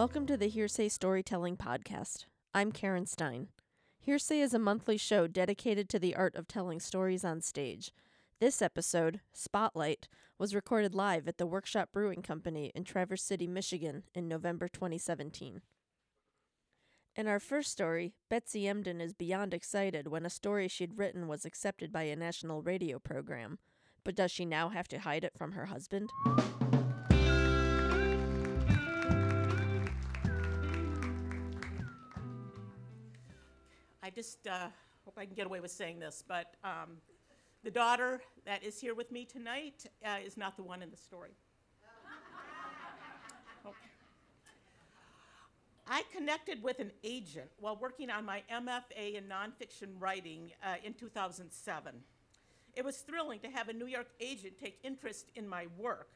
Welcome to the Hearsay Storytelling Podcast. I'm Karen Stein. Hearsay is a monthly show dedicated to the art of telling stories on stage. This episode, Spotlight, was recorded live at the Workshop Brewing Company in Traverse City, Michigan in November 2017. In our first story, Betsy Emden is beyond excited when a story she'd written was accepted by a national radio program. But does she now have to hide it from her husband? I just uh, hope I can get away with saying this, but um, the daughter that is here with me tonight uh, is not the one in the story. Okay. I connected with an agent while working on my MFA in nonfiction writing uh, in 2007. It was thrilling to have a New York agent take interest in my work,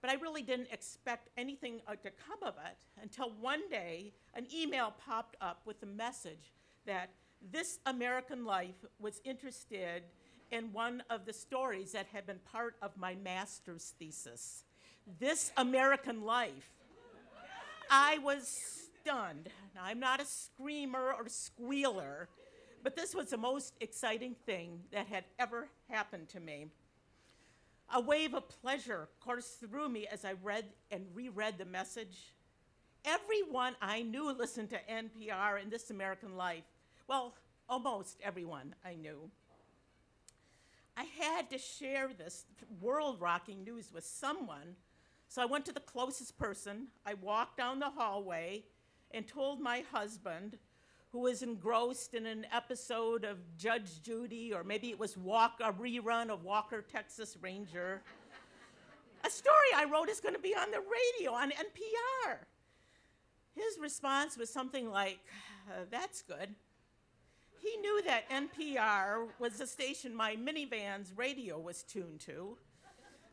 but I really didn't expect anything uh, to come of it until one day an email popped up with a message that this American Life was interested in one of the stories that had been part of my master's thesis. This American Life. I was stunned. Now, I'm not a screamer or squealer, but this was the most exciting thing that had ever happened to me. A wave of pleasure coursed through me as I read and reread the message. Everyone I knew listened to NPR and This American Life. Well, almost everyone I knew. I had to share this world rocking news with someone, so I went to the closest person. I walked down the hallway and told my husband, who was engrossed in an episode of Judge Judy, or maybe it was Walk, a rerun of Walker, Texas Ranger. a story I wrote is going to be on the radio, on NPR. His response was something like, That's good. He knew that NPR was the station my minivan's radio was tuned to,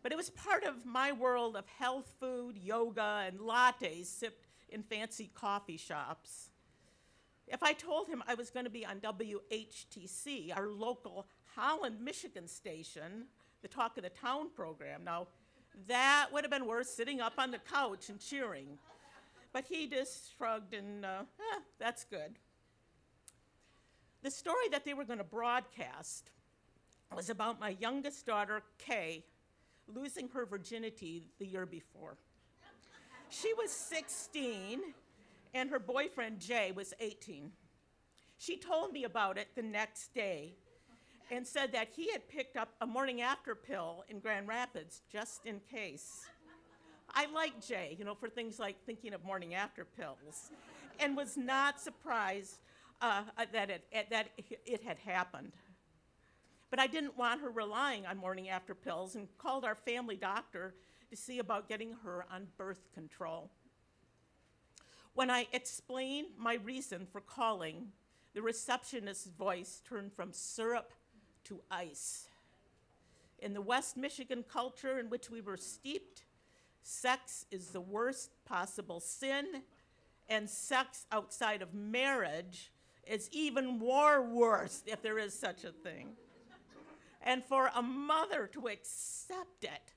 but it was part of my world of health food, yoga, and lattes sipped in fancy coffee shops. If I told him I was going to be on WHTC, our local Holland, Michigan station, the Talk of the Town program, now that would have been worth sitting up on the couch and cheering. But he just shrugged and, uh, eh, that's good. The story that they were going to broadcast was about my youngest daughter, Kay, losing her virginity the year before. She was 16, and her boyfriend, Jay, was 18. She told me about it the next day and said that he had picked up a morning after pill in Grand Rapids just in case. I like Jay, you know, for things like thinking of morning after pills, and was not surprised uh, uh, that, it, that it had happened. But I didn't want her relying on morning after pills and called our family doctor to see about getting her on birth control. When I explained my reason for calling, the receptionist's voice turned from syrup to ice. In the West Michigan culture in which we were steeped, sex is the worst possible sin, and sex outside of marriage it's even more worse, if there is such a thing. And for a mother to accept it,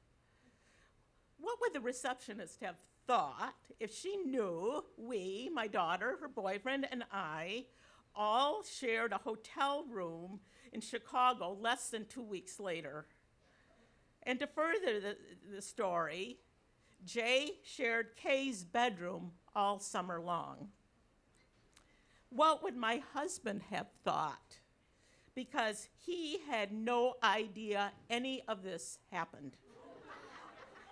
what would the receptionist have thought if she knew we, my daughter, her boyfriend, and I, all shared a hotel room in Chicago less than two weeks later? And to further the, the story, Jay shared Kay's bedroom all summer long. What would my husband have thought? Because he had no idea any of this happened.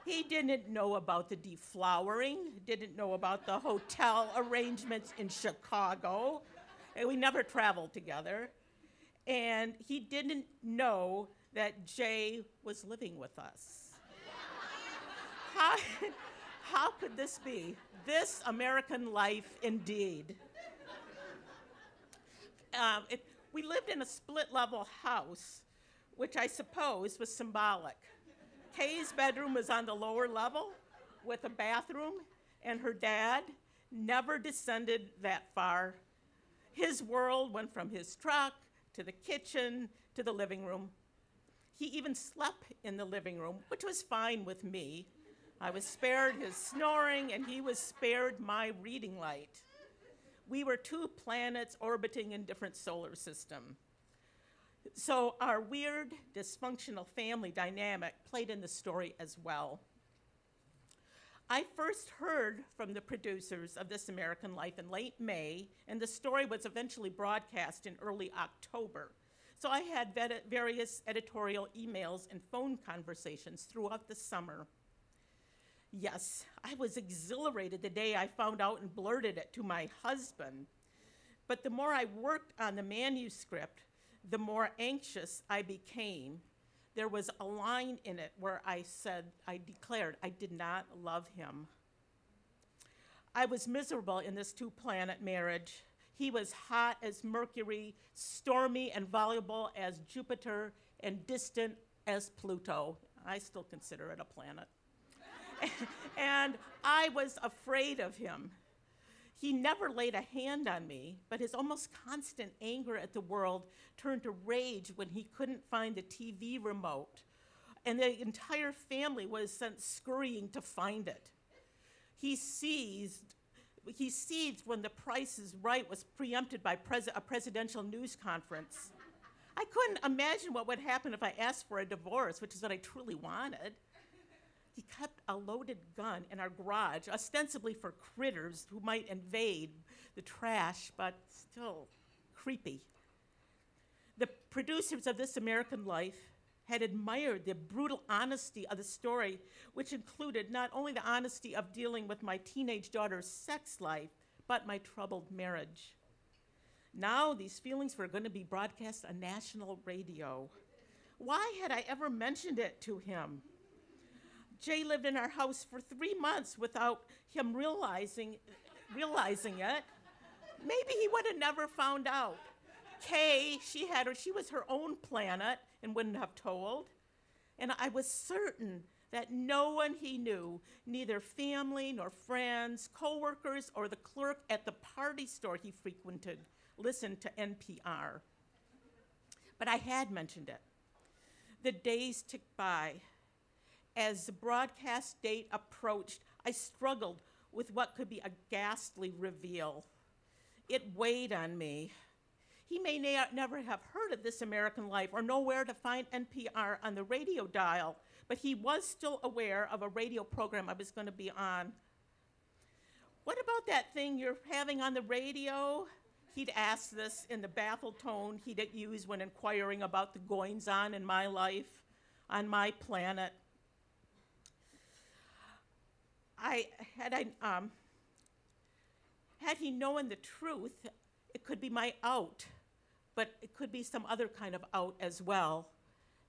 He didn't know about the deflowering, didn't know about the hotel arrangements in Chicago. And we never traveled together. And he didn't know that Jay was living with us. how, how could this be? This American life indeed um, it, we lived in a split level house, which I suppose was symbolic. Kay's bedroom was on the lower level with a bathroom, and her dad never descended that far. His world went from his truck to the kitchen to the living room. He even slept in the living room, which was fine with me. I was spared his snoring, and he was spared my reading light. We were two planets orbiting in different solar system. So our weird, dysfunctional family dynamic played in the story as well. I first heard from the producers of This American Life in late May, and the story was eventually broadcast in early October. So I had various editorial emails and phone conversations throughout the summer. Yes, I was exhilarated the day I found out and blurted it to my husband. But the more I worked on the manuscript, the more anxious I became. There was a line in it where I said, I declared I did not love him. I was miserable in this two planet marriage. He was hot as Mercury, stormy and voluble as Jupiter, and distant as Pluto. I still consider it a planet. and I was afraid of him. He never laid a hand on me, but his almost constant anger at the world turned to rage when he couldn't find the TV remote, and the entire family was sent scurrying to find it. He seized. He seized when the Price is Right was preempted by pres- a presidential news conference. I couldn't imagine what would happen if I asked for a divorce, which is what I truly wanted. He kept a loaded gun in our garage, ostensibly for critters who might invade the trash, but still creepy. The producers of This American Life had admired the brutal honesty of the story, which included not only the honesty of dealing with my teenage daughter's sex life, but my troubled marriage. Now, these feelings were going to be broadcast on national radio. Why had I ever mentioned it to him? Jay lived in our house for three months without him realizing, realizing it. Maybe he would have never found out. Kay, she had her, she was her own planet and wouldn't have told. And I was certain that no one he knew, neither family nor friends, coworkers, or the clerk at the party store he frequented, listened to NPR. But I had mentioned it. The days ticked by. As the broadcast date approached, I struggled with what could be a ghastly reveal. It weighed on me. He may never have heard of This American Life or know where to find NPR on the radio dial, but he was still aware of a radio program I was going to be on. What about that thing you're having on the radio? He'd ask this in the baffled tone he'd use when inquiring about the goings on in my life, on my planet. I had I um, had he known the truth, it could be my out, but it could be some other kind of out as well.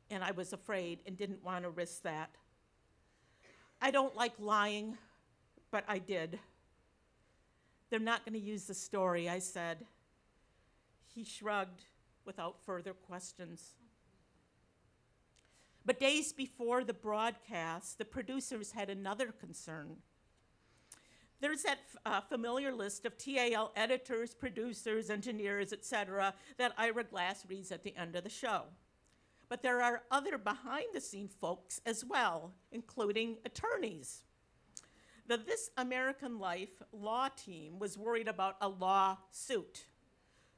And I was afraid and didn't want to risk that. I don't like lying, but I did. They're not going to use the story, I said. He shrugged without further questions. But days before the broadcast, the producers had another concern. There's that uh, familiar list of TAL editors, producers, engineers, etc., that Ira Glass reads at the end of the show. But there are other behind the scene folks as well, including attorneys. The This American Life law team was worried about a lawsuit.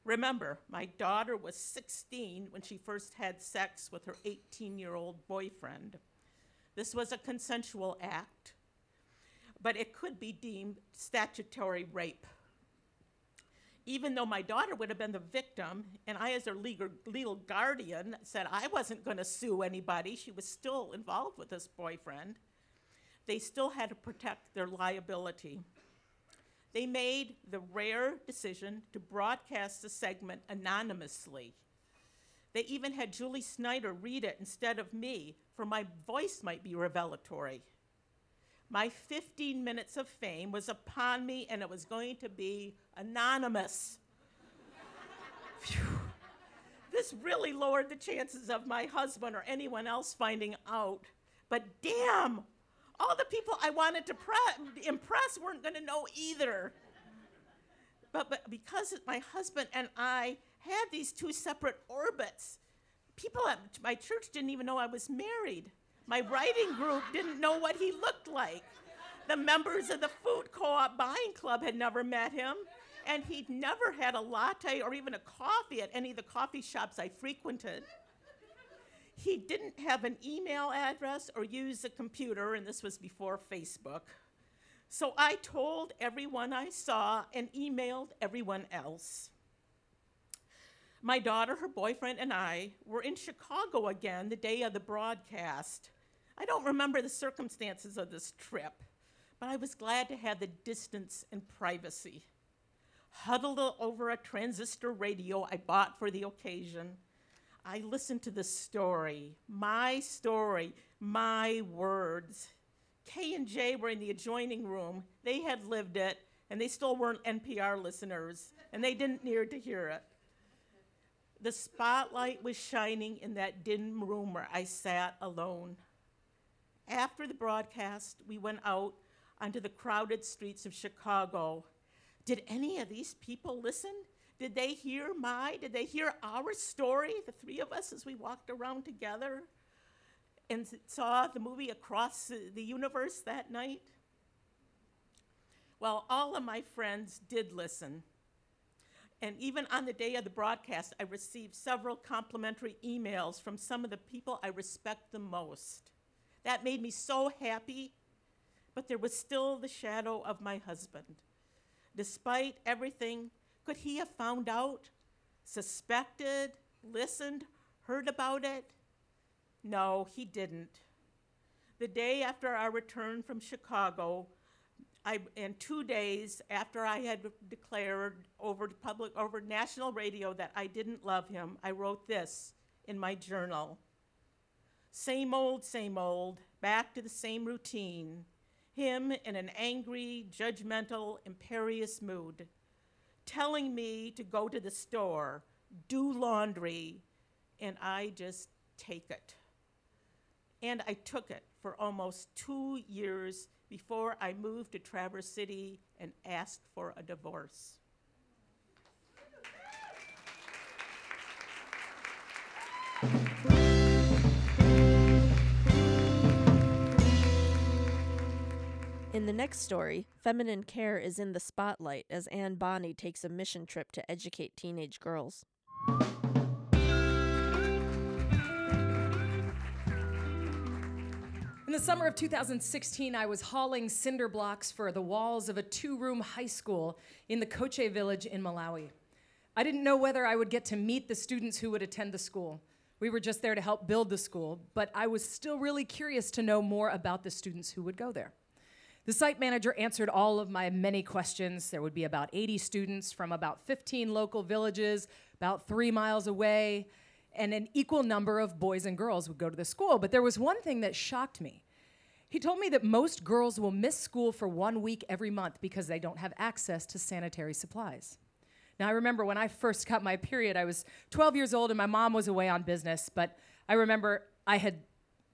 Remember, my daughter was 16 when she first had sex with her 18 year old boyfriend. This was a consensual act, but it could be deemed statutory rape. Even though my daughter would have been the victim, and I, as her legal, legal guardian, said I wasn't going to sue anybody, she was still involved with this boyfriend, they still had to protect their liability they made the rare decision to broadcast the segment anonymously. They even had Julie Snyder read it instead of me, for my voice might be revelatory. My 15 minutes of fame was upon me, and it was going to be anonymous. this really lowered the chances of my husband or anyone else finding out. But damn, all the people I wanted to pre- impress weren't going to know either. But, but because my husband and I had these two separate orbits, people at my church didn't even know I was married. My writing group didn't know what he looked like. The members of the food co op buying club had never met him, and he'd never had a latte or even a coffee at any of the coffee shops I frequented. He didn't have an email address or use a computer, and this was before Facebook. So I told everyone I saw and emailed everyone else. My daughter, her boyfriend, and I were in Chicago again the day of the broadcast. I don't remember the circumstances of this trip, but I was glad to have the distance and privacy. Huddled over a transistor radio I bought for the occasion, I listened to the story, my story, my words. Kay and Jay were in the adjoining room. They had lived it, and they still weren't NPR listeners, and they didn't need to hear it. The spotlight was shining in that dim room where I sat alone. After the broadcast, we went out onto the crowded streets of Chicago. Did any of these people listen? Did they hear my, did they hear our story, the three of us, as we walked around together and saw the movie Across the Universe that night? Well, all of my friends did listen. And even on the day of the broadcast, I received several complimentary emails from some of the people I respect the most. That made me so happy, but there was still the shadow of my husband. Despite everything, could he have found out, suspected, listened, heard about it? No, he didn't. The day after our return from Chicago, I, in two days after I had declared over public, over national radio that I didn't love him, I wrote this in my journal. Same old, same old, back to the same routine. Him in an angry, judgmental, imperious mood, telling me to go to the store, do laundry, and I just take it. And I took it for almost two years before I moved to Traverse City and asked for a divorce. In the next story, feminine care is in the spotlight as Anne Bonny takes a mission trip to educate teenage girls. In the summer of 2016, I was hauling cinder blocks for the walls of a two room high school in the Koche village in Malawi. I didn't know whether I would get to meet the students who would attend the school. We were just there to help build the school, but I was still really curious to know more about the students who would go there. The site manager answered all of my many questions. There would be about 80 students from about 15 local villages, about three miles away, and an equal number of boys and girls would go to the school. But there was one thing that shocked me. He told me that most girls will miss school for one week every month because they don't have access to sanitary supplies. Now, I remember when I first got my period, I was 12 years old and my mom was away on business, but I remember I had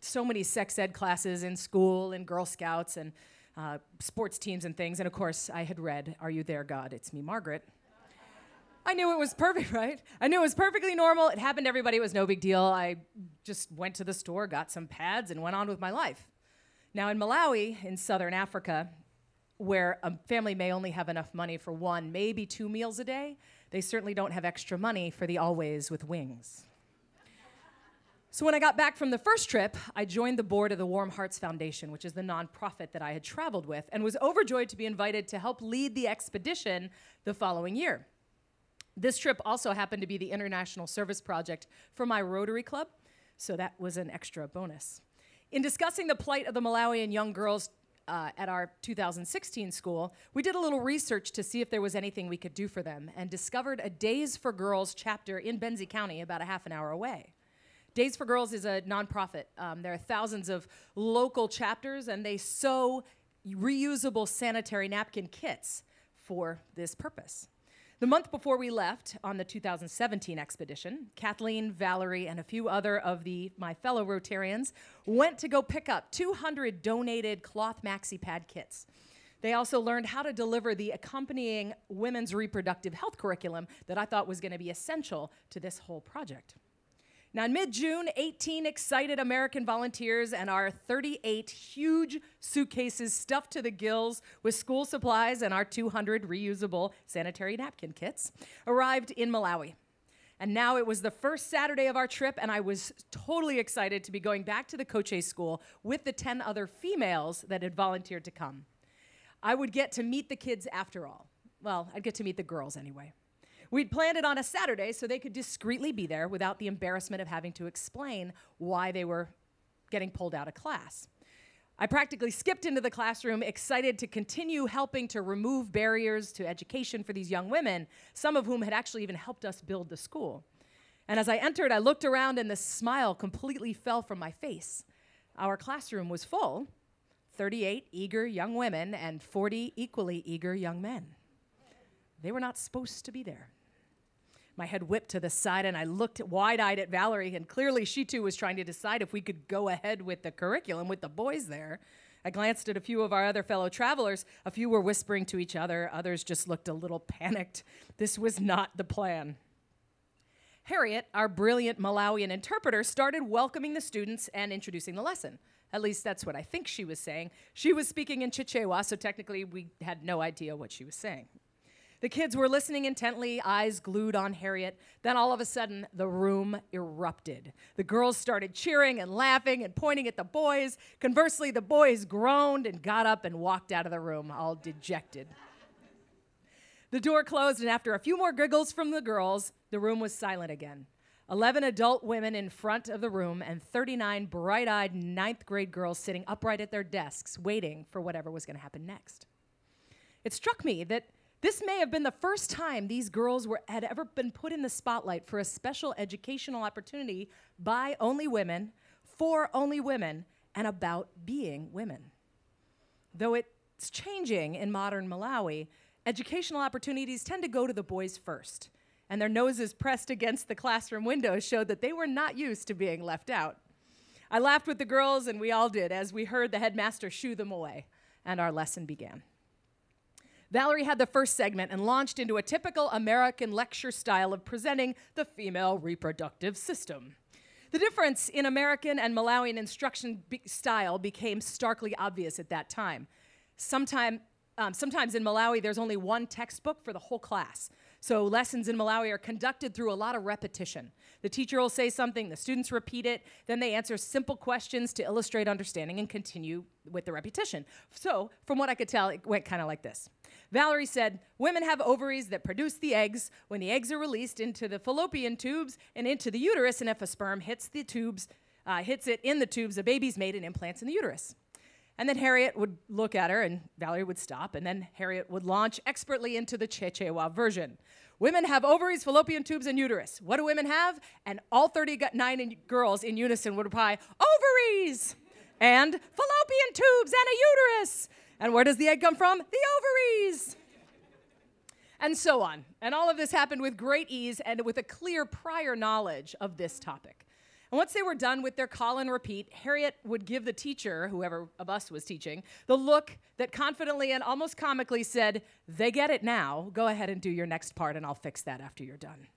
so many sex ed classes in school and Girl Scouts and uh, sports teams and things. And of course, I had read, Are You There, God? It's Me, Margaret. I knew it was perfect, right? I knew it was perfectly normal. It happened to everybody. It was no big deal. I just went to the store, got some pads, and went on with my life. Now, in Malawi, in southern Africa, where a family may only have enough money for one, maybe two meals a day, they certainly don't have extra money for the always with wings. So, when I got back from the first trip, I joined the board of the Warm Hearts Foundation, which is the nonprofit that I had traveled with, and was overjoyed to be invited to help lead the expedition the following year. This trip also happened to be the international service project for my Rotary Club, so that was an extra bonus. In discussing the plight of the Malawian young girls uh, at our 2016 school, we did a little research to see if there was anything we could do for them and discovered a Days for Girls chapter in Benzie County, about a half an hour away. Days for Girls is a nonprofit. Um, there are thousands of local chapters, and they sew reusable sanitary napkin kits for this purpose. The month before we left on the 2017 expedition, Kathleen, Valerie, and a few other of the my fellow Rotarians went to go pick up 200 donated cloth maxi pad kits. They also learned how to deliver the accompanying women's reproductive health curriculum that I thought was going to be essential to this whole project. Now, in mid June, 18 excited American volunteers and our 38 huge suitcases stuffed to the gills with school supplies and our 200 reusable sanitary napkin kits arrived in Malawi. And now it was the first Saturday of our trip, and I was totally excited to be going back to the Koche school with the 10 other females that had volunteered to come. I would get to meet the kids after all. Well, I'd get to meet the girls anyway. We'd planned it on a Saturday so they could discreetly be there without the embarrassment of having to explain why they were getting pulled out of class. I practically skipped into the classroom, excited to continue helping to remove barriers to education for these young women, some of whom had actually even helped us build the school. And as I entered, I looked around and the smile completely fell from my face. Our classroom was full 38 eager young women and 40 equally eager young men. They were not supposed to be there. My head whipped to the side, and I looked wide eyed at Valerie, and clearly she too was trying to decide if we could go ahead with the curriculum with the boys there. I glanced at a few of our other fellow travelers. A few were whispering to each other, others just looked a little panicked. This was not the plan. Harriet, our brilliant Malawian interpreter, started welcoming the students and introducing the lesson. At least that's what I think she was saying. She was speaking in Chichewa, so technically we had no idea what she was saying. The kids were listening intently, eyes glued on Harriet. Then all of a sudden, the room erupted. The girls started cheering and laughing and pointing at the boys. Conversely, the boys groaned and got up and walked out of the room, all dejected. The door closed, and after a few more giggles from the girls, the room was silent again. 11 adult women in front of the room and 39 bright eyed ninth grade girls sitting upright at their desks, waiting for whatever was going to happen next. It struck me that this may have been the first time these girls were, had ever been put in the spotlight for a special educational opportunity by only women, for only women, and about being women. Though it's changing in modern Malawi, educational opportunities tend to go to the boys first, and their noses pressed against the classroom windows showed that they were not used to being left out. I laughed with the girls, and we all did, as we heard the headmaster shoo them away, and our lesson began. Valerie had the first segment and launched into a typical American lecture style of presenting the female reproductive system. The difference in American and Malawian instruction be- style became starkly obvious at that time. Sometime, um, sometimes in Malawi, there's only one textbook for the whole class. So lessons in Malawi are conducted through a lot of repetition. The teacher will say something, the students repeat it, then they answer simple questions to illustrate understanding and continue with the repetition. So, from what I could tell, it went kind of like this. Valerie said, Women have ovaries that produce the eggs. When the eggs are released into the fallopian tubes and into the uterus, and if a sperm hits the tubes, uh, hits it in the tubes, a baby's made and implants in the uterus. And then Harriet would look at her, and Valerie would stop, and then Harriet would launch expertly into the Chichewa version. Women have ovaries, fallopian tubes, and uterus. What do women have? And all 39 in girls in unison would reply, ovaries and fallopian tubes and a uterus. And where does the egg come from? The ovaries. And so on. And all of this happened with great ease and with a clear prior knowledge of this topic. And once they were done with their call and repeat, Harriet would give the teacher, whoever of us was teaching, the look that confidently and almost comically said, They get it now. Go ahead and do your next part, and I'll fix that after you're done.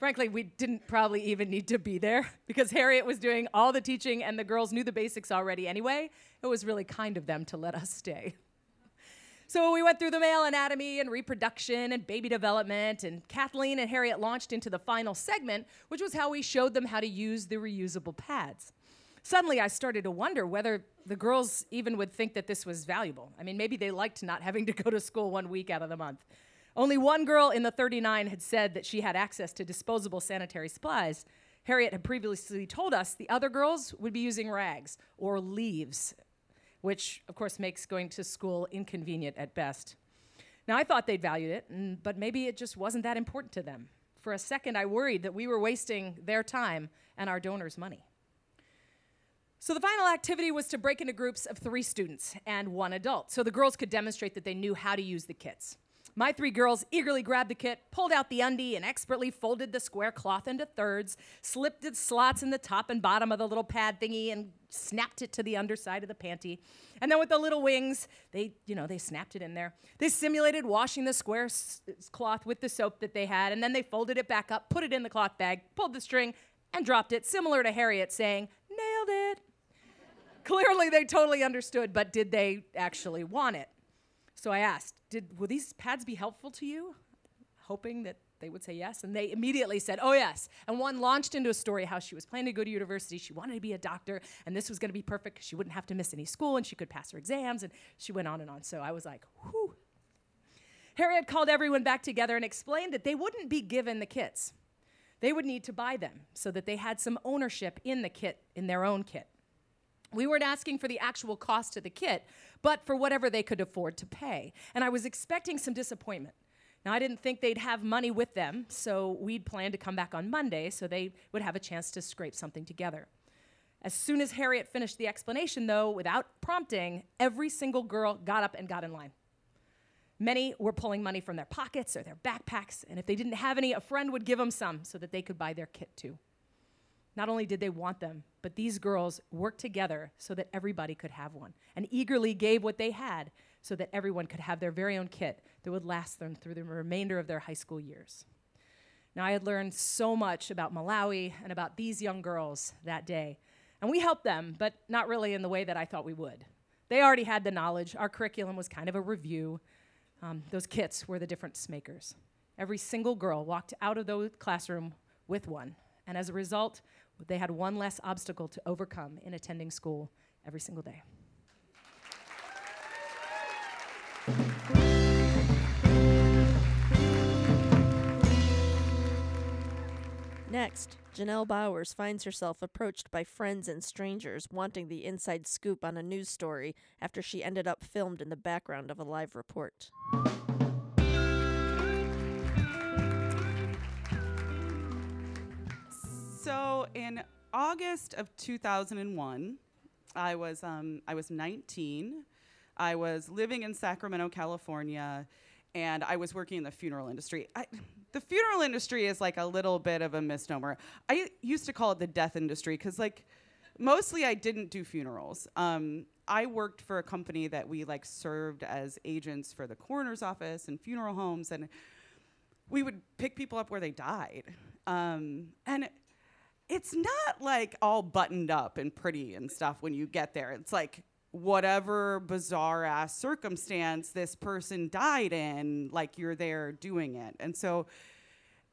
Frankly, we didn't probably even need to be there because Harriet was doing all the teaching and the girls knew the basics already anyway. It was really kind of them to let us stay. So we went through the male anatomy and reproduction and baby development, and Kathleen and Harriet launched into the final segment, which was how we showed them how to use the reusable pads. Suddenly, I started to wonder whether the girls even would think that this was valuable. I mean, maybe they liked not having to go to school one week out of the month. Only one girl in the 39 had said that she had access to disposable sanitary supplies. Harriet had previously told us the other girls would be using rags or leaves which of course makes going to school inconvenient at best. Now, I thought they'd valued it, and, but maybe it just wasn't that important to them. For a second, I worried that we were wasting their time and our donors' money. So, the final activity was to break into groups of three students and one adult, so the girls could demonstrate that they knew how to use the kits. My three girls eagerly grabbed the kit, pulled out the undie, and expertly folded the square cloth into thirds, slipped its slots in the top and bottom of the little pad thingy, and snapped it to the underside of the panty. And then with the little wings, they, you know, they snapped it in there. They simulated washing the square s- cloth with the soap that they had, and then they folded it back up, put it in the cloth bag, pulled the string, and dropped it, similar to Harriet saying, Nailed it. Clearly, they totally understood, but did they actually want it? So I asked, did, Will these pads be helpful to you? Hoping that they would say yes. And they immediately said, Oh, yes. And one launched into a story how she was planning to go to university. She wanted to be a doctor, and this was going to be perfect because she wouldn't have to miss any school and she could pass her exams. And she went on and on. So I was like, Whew. Harriet called everyone back together and explained that they wouldn't be given the kits. They would need to buy them so that they had some ownership in the kit, in their own kit. We weren't asking for the actual cost of the kit, but for whatever they could afford to pay. And I was expecting some disappointment. Now, I didn't think they'd have money with them, so we'd planned to come back on Monday so they would have a chance to scrape something together. As soon as Harriet finished the explanation, though, without prompting, every single girl got up and got in line. Many were pulling money from their pockets or their backpacks, and if they didn't have any, a friend would give them some so that they could buy their kit too. Not only did they want them, but these girls worked together so that everybody could have one and eagerly gave what they had so that everyone could have their very own kit that would last them through the remainder of their high school years. Now, I had learned so much about Malawi and about these young girls that day, and we helped them, but not really in the way that I thought we would. They already had the knowledge. Our curriculum was kind of a review. Um, those kits were the difference makers. Every single girl walked out of the classroom with one, and as a result, they had one less obstacle to overcome in attending school every single day. Next, Janelle Bowers finds herself approached by friends and strangers wanting the inside scoop on a news story after she ended up filmed in the background of a live report. So in August of 2001, I was um, I was 19. I was living in Sacramento, California, and I was working in the funeral industry. I, the funeral industry is like a little bit of a misnomer. I used to call it the death industry because like mostly I didn't do funerals. Um, I worked for a company that we like served as agents for the coroner's office and funeral homes, and we would pick people up where they died. Um, and it's not like all buttoned up and pretty and stuff when you get there. It's like whatever bizarre ass circumstance this person died in, like you're there doing it. And so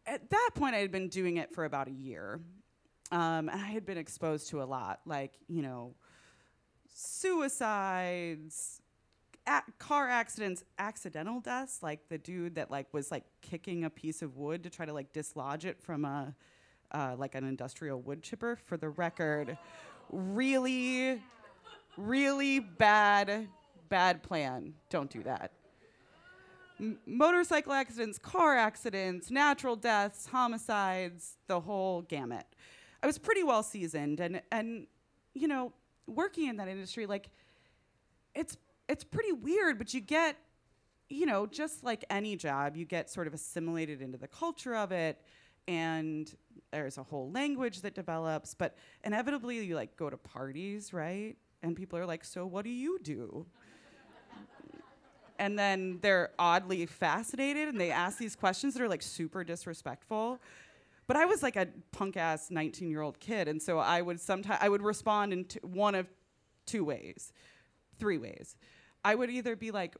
at that point, I had been doing it for about a year. Um, and I had been exposed to a lot, like, you know, suicides, car accidents, accidental deaths, like the dude that like was like kicking a piece of wood to try to like dislodge it from a uh, like an industrial wood chipper. For the record, really, really bad, bad plan. Don't do that. M- motorcycle accidents, car accidents, natural deaths, homicides, the whole gamut. I was pretty well seasoned, and and you know, working in that industry, like it's it's pretty weird, but you get, you know, just like any job, you get sort of assimilated into the culture of it, and there's a whole language that develops. But inevitably, you like go to parties, right? And people are like, "So what do you do?" and then they're oddly fascinated, and they ask these questions that are like super disrespectful. But I was like a punk ass 19 year old kid, and so I would sometimes I would respond in t- one of two ways, three ways. I would either be like,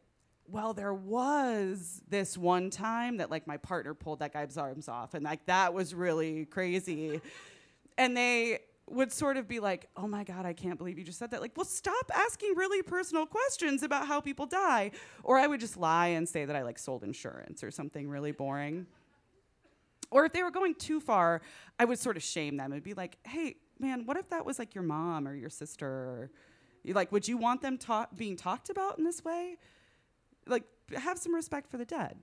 well, there was this one time that like my partner pulled that guy's arms off, and like that was really crazy. and they would sort of be like, oh my God, I can't believe you just said that. Like, well, stop asking really personal questions about how people die. Or I would just lie and say that I like sold insurance or something really boring. Or if they were going too far, I would sort of shame them and be like, hey, man, what if that was like your mom or your sister? Like, would you want them ta- being talked about in this way? Like, have some respect for the dead.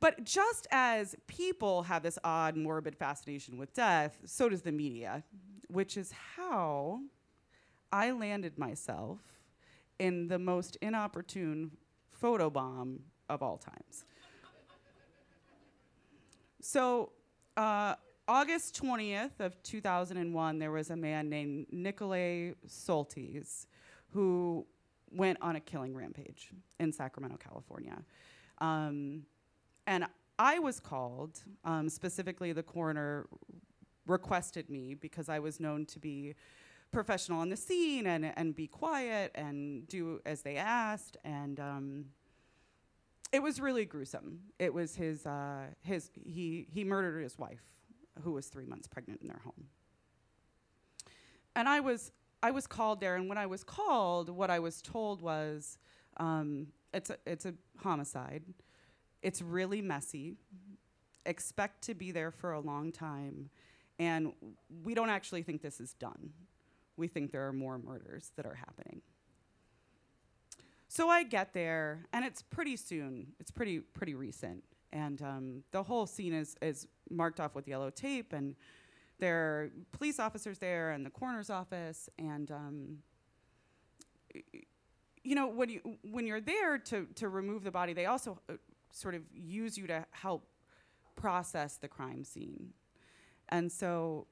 But just as people have this odd, morbid fascination with death, so does the media, which is how I landed myself in the most inopportune photobomb of all times. So, uh, August 20th of 2001, there was a man named Nikolay Soltys who went on a killing rampage in Sacramento, California. Um, and I was called, um, specifically the coroner requested me because I was known to be professional on the scene and and be quiet and do as they asked and um, it was really gruesome. It was his uh, his he he murdered his wife who was three months pregnant in their home. And I was I was called there, and when I was called, what I was told was um, it's a it's a homicide. It's really messy. Expect to be there for a long time, and we don't actually think this is done. We think there are more murders that are happening. So I get there, and it's pretty soon. It's pretty pretty recent, and um, the whole scene is is marked off with yellow tape, and there are police officers there, and the coroner's office, and um, you know when you when you're there to to remove the body, they also uh, sort of use you to help process the crime scene, and so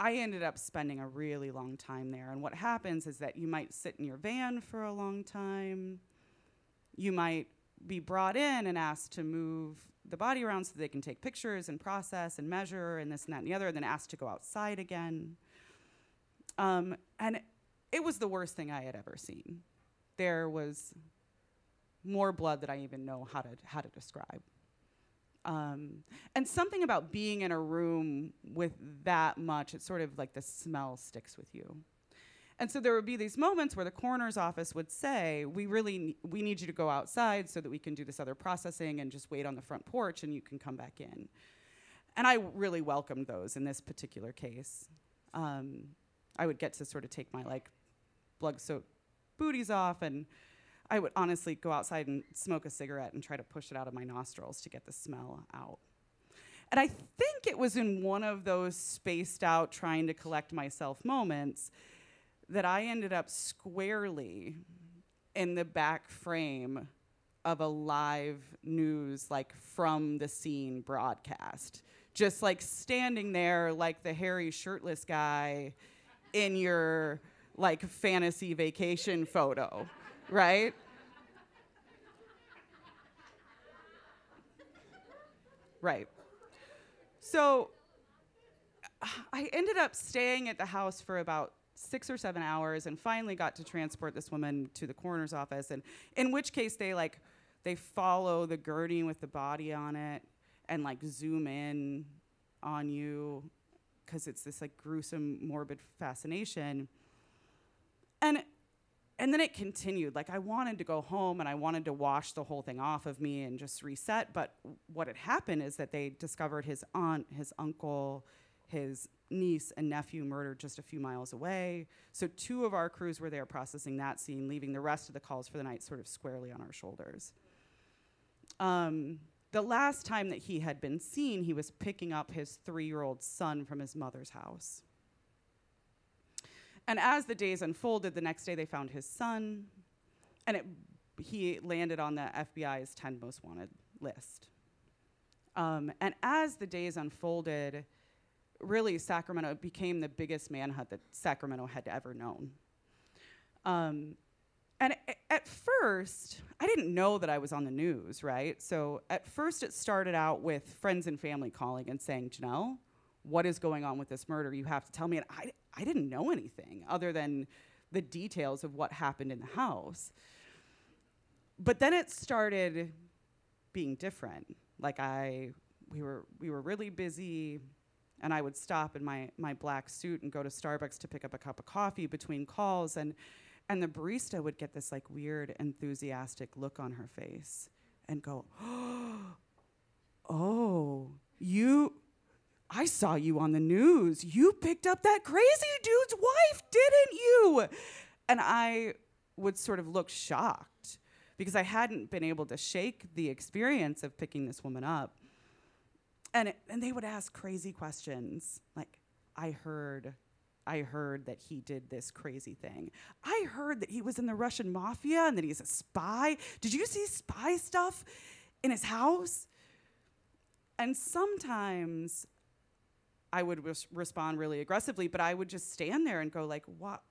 I ended up spending a really long time there. And what happens is that you might sit in your van for a long time. You might be brought in and asked to move the body around so they can take pictures and process and measure and this and that and the other, and then asked to go outside again. Um, and it was the worst thing I had ever seen. There was more blood than I even know how to how to describe. Um, and something about being in a room with that much, it's sort of like the smell sticks with you. And so there would be these moments where the coroner's office would say, "We really ne- we need you to go outside so that we can do this other processing and just wait on the front porch and you can come back in." And I really welcomed those in this particular case. Um, I would get to sort of take my like blood-soaked booties off and I would honestly go outside and smoke a cigarette and try to push it out of my nostrils to get the smell out. And I think it was in one of those spaced out, trying to collect myself moments that I ended up squarely in the back frame of a live news, like from the scene broadcast. Just like standing there, like the hairy shirtless guy in your like fantasy vacation photo right? right. So I ended up staying at the house for about six or seven hours and finally got to transport this woman to the coroner's office. And in which case they like they follow the gurney with the body on it and like zoom in on you because it's this like gruesome morbid fascination. And and then it continued. Like i wanted to go home and i wanted to wash the whole thing off of me and just reset. But what had happened is that they discovered his aunt his uncle his niece and nephew murdered just a few miles away. So two of our crews were there processing that scene leaving the rest of the calls for the night sort of squarely on our shoulders. Um, the last time that he had been seen he was picking up his three-year-old son from his mother's house. And as the days unfolded, the next day they found his son, and it, he landed on the FBI's 10 most wanted list. Um, and as the days unfolded, really Sacramento became the biggest manhunt that Sacramento had ever known. Um, and at first, I didn't know that I was on the news, right? So at first, it started out with friends and family calling and saying, Janelle, what is going on with this murder? You have to tell me. And I, I didn't know anything other than the details of what happened in the house. But then it started being different. Like I, we were, we were really busy, and I would stop in my, my black suit and go to Starbucks to pick up a cup of coffee between calls, and, and the barista would get this like weird, enthusiastic look on her face and go, "Oh, you I saw you on the news. You picked up that crazy dude's wife, didn't you? And I would sort of look shocked because I hadn't been able to shake the experience of picking this woman up. And, it, and they would ask crazy questions like, I heard. I heard that he did this crazy thing. I heard that he was in the Russian mafia and that he's a spy. Did you see spy stuff in his house? And sometimes I would res- respond really aggressively, but I would just stand there and go like, "What?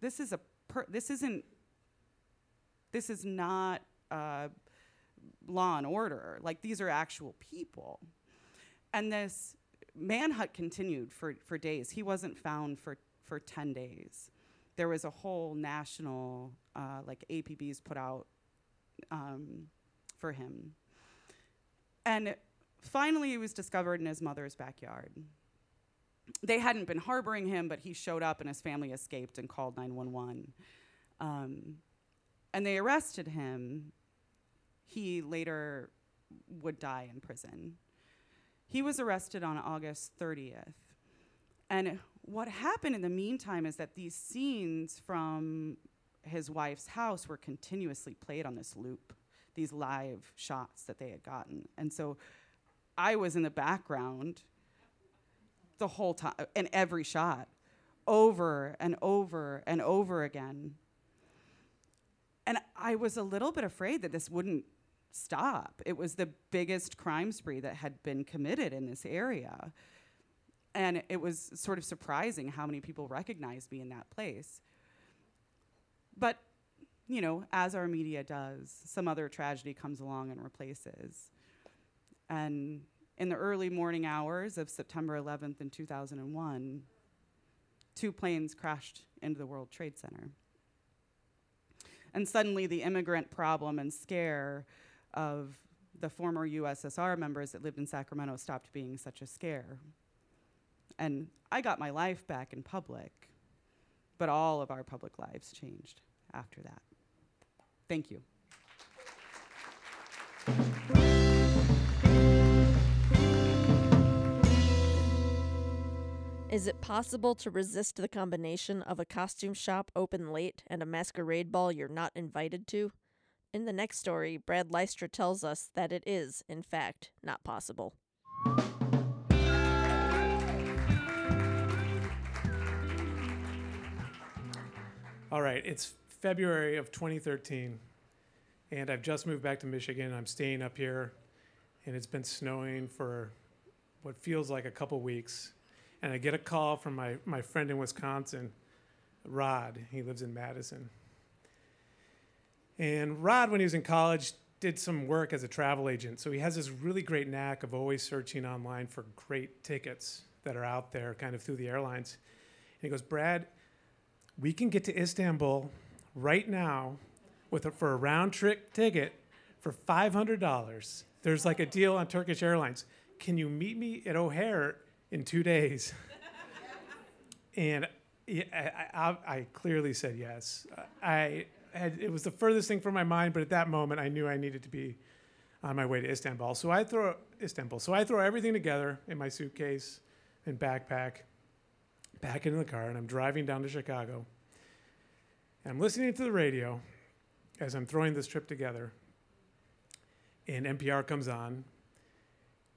This is a per- this isn't this is not uh, law and order. Like these are actual people." And this manhunt continued for, for days. He wasn't found for, for 10 days. There was a whole national, uh, like APBs put out um, for him. And finally, he was discovered in his mother's backyard. They hadn't been harboring him, but he showed up and his family escaped and called 911. Um, and they arrested him. He later would die in prison. He was arrested on August 30th. And what happened in the meantime is that these scenes from his wife's house were continuously played on this loop, these live shots that they had gotten. And so I was in the background the whole time, in every shot, over and over and over again. And I was a little bit afraid that this wouldn't stop. It was the biggest crime spree that had been committed in this area. And it was sort of surprising how many people recognized me in that place. But, you know, as our media does, some other tragedy comes along and replaces. And in the early morning hours of September 11th in 2001, two planes crashed into the World Trade Center. And suddenly, the immigrant problem and scare of the former USSR members that lived in Sacramento stopped being such a scare. And I got my life back in public, but all of our public lives changed after that. Thank you. Is it possible to resist the combination of a costume shop open late and a masquerade ball you're not invited to? In the next story, Brad Lystra tells us that it is, in fact, not possible. All right, it's February of 2013, and I've just moved back to Michigan. I'm staying up here, and it's been snowing for what feels like a couple weeks. And I get a call from my, my friend in Wisconsin, Rod. He lives in Madison. And Rod, when he was in college, did some work as a travel agent. So he has this really great knack of always searching online for great tickets that are out there kind of through the airlines. And he goes, Brad, we can get to Istanbul right now with a, for a round trip ticket for $500. There's like a deal on Turkish Airlines. Can you meet me at O'Hare in two days? and I, I, I, clearly said yes. I had, it was the furthest thing from my mind, but at that moment I knew I needed to be on my way to Istanbul. So I throw Istanbul. So I throw everything together in my suitcase and backpack, back into the car, and I'm driving down to Chicago. And I'm listening to the radio as I'm throwing this trip together. And NPR comes on,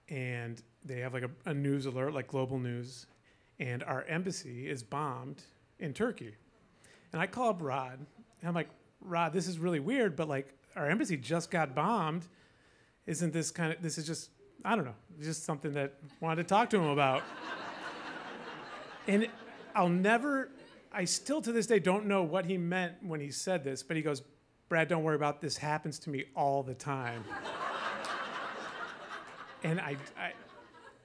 and they have like a, a news alert, like global news, and our embassy is bombed in Turkey. And I call up Rod, and I'm like, Rod, this is really weird, but like our embassy just got bombed. Isn't this kind of, this is just, I don't know, just something that I wanted to talk to him about. and I'll never, I still to this day don't know what he meant when he said this, but he goes, Brad, don't worry about this. Happens to me all the time. and I, I,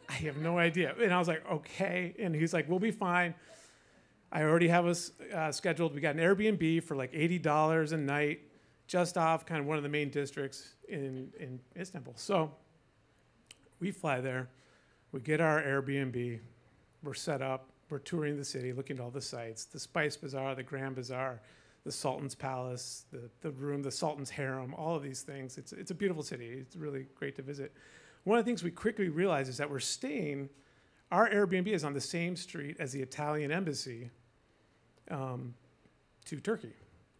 I have no idea. And I was like, okay. And he's like, we'll be fine. I already have us uh, scheduled. We got an Airbnb for like $80 a night, just off kind of one of the main districts in, in Istanbul. So we fly there, we get our Airbnb, we're set up, we're touring the city, looking at all the sites the Spice Bazaar, the Grand Bazaar, the Sultan's Palace, the, the room, the Sultan's Harem, all of these things. It's, it's a beautiful city. It's really great to visit. One of the things we quickly realize is that we're staying, our Airbnb is on the same street as the Italian embassy um, to Turkey.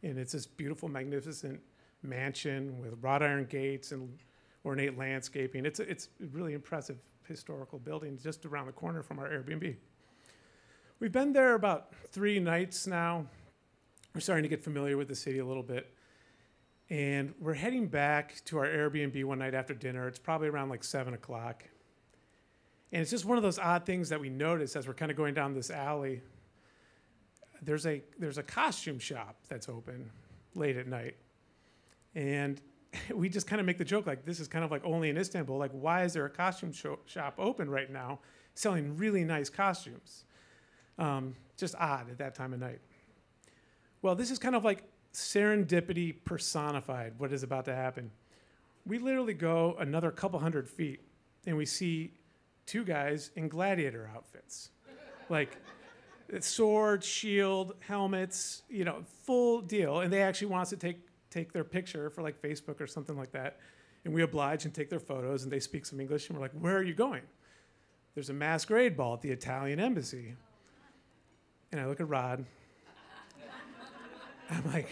And it's this beautiful, magnificent mansion with wrought iron gates and ornate landscaping. It's a, it's a really impressive historical building just around the corner from our Airbnb. We've been there about three nights now. We're starting to get familiar with the city a little bit. And we're heading back to our Airbnb one night after dinner. It's probably around like seven o'clock. And it's just one of those odd things that we notice as we're kind of going down this alley there's a there's a costume shop that's open late at night, and we just kind of make the joke like this is kind of like only in Istanbul. Like, why is there a costume shop open right now? selling really nice costumes. Um, just odd at that time of night. Well, this is kind of like serendipity personified, what is about to happen. We literally go another couple hundred feet and we see two guys in gladiator outfits. like sword, shield, helmets, you know, full deal. And they actually want us to take, take their picture for like Facebook or something like that. And we oblige and take their photos and they speak some English and we're like, where are you going? There's a masquerade ball at the Italian embassy. And I look at Rod. I'm like,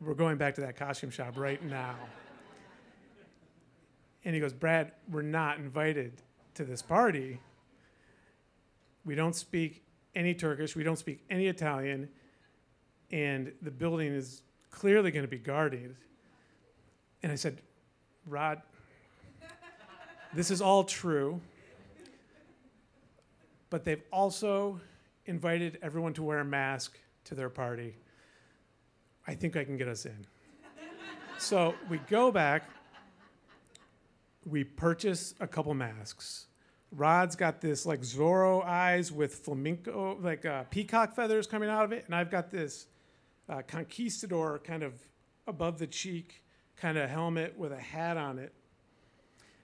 we're going back to that costume shop right now. And he goes, Brad, we're not invited to this party. We don't speak any Turkish, we don't speak any Italian, and the building is clearly going to be guarded. And I said, Rod, this is all true, but they've also invited everyone to wear a mask to their party. I think I can get us in. so we go back, we purchase a couple masks. Rod's got this like Zorro eyes with flamenco, like uh, peacock feathers coming out of it, and I've got this uh, conquistador kind of above the cheek kind of helmet with a hat on it.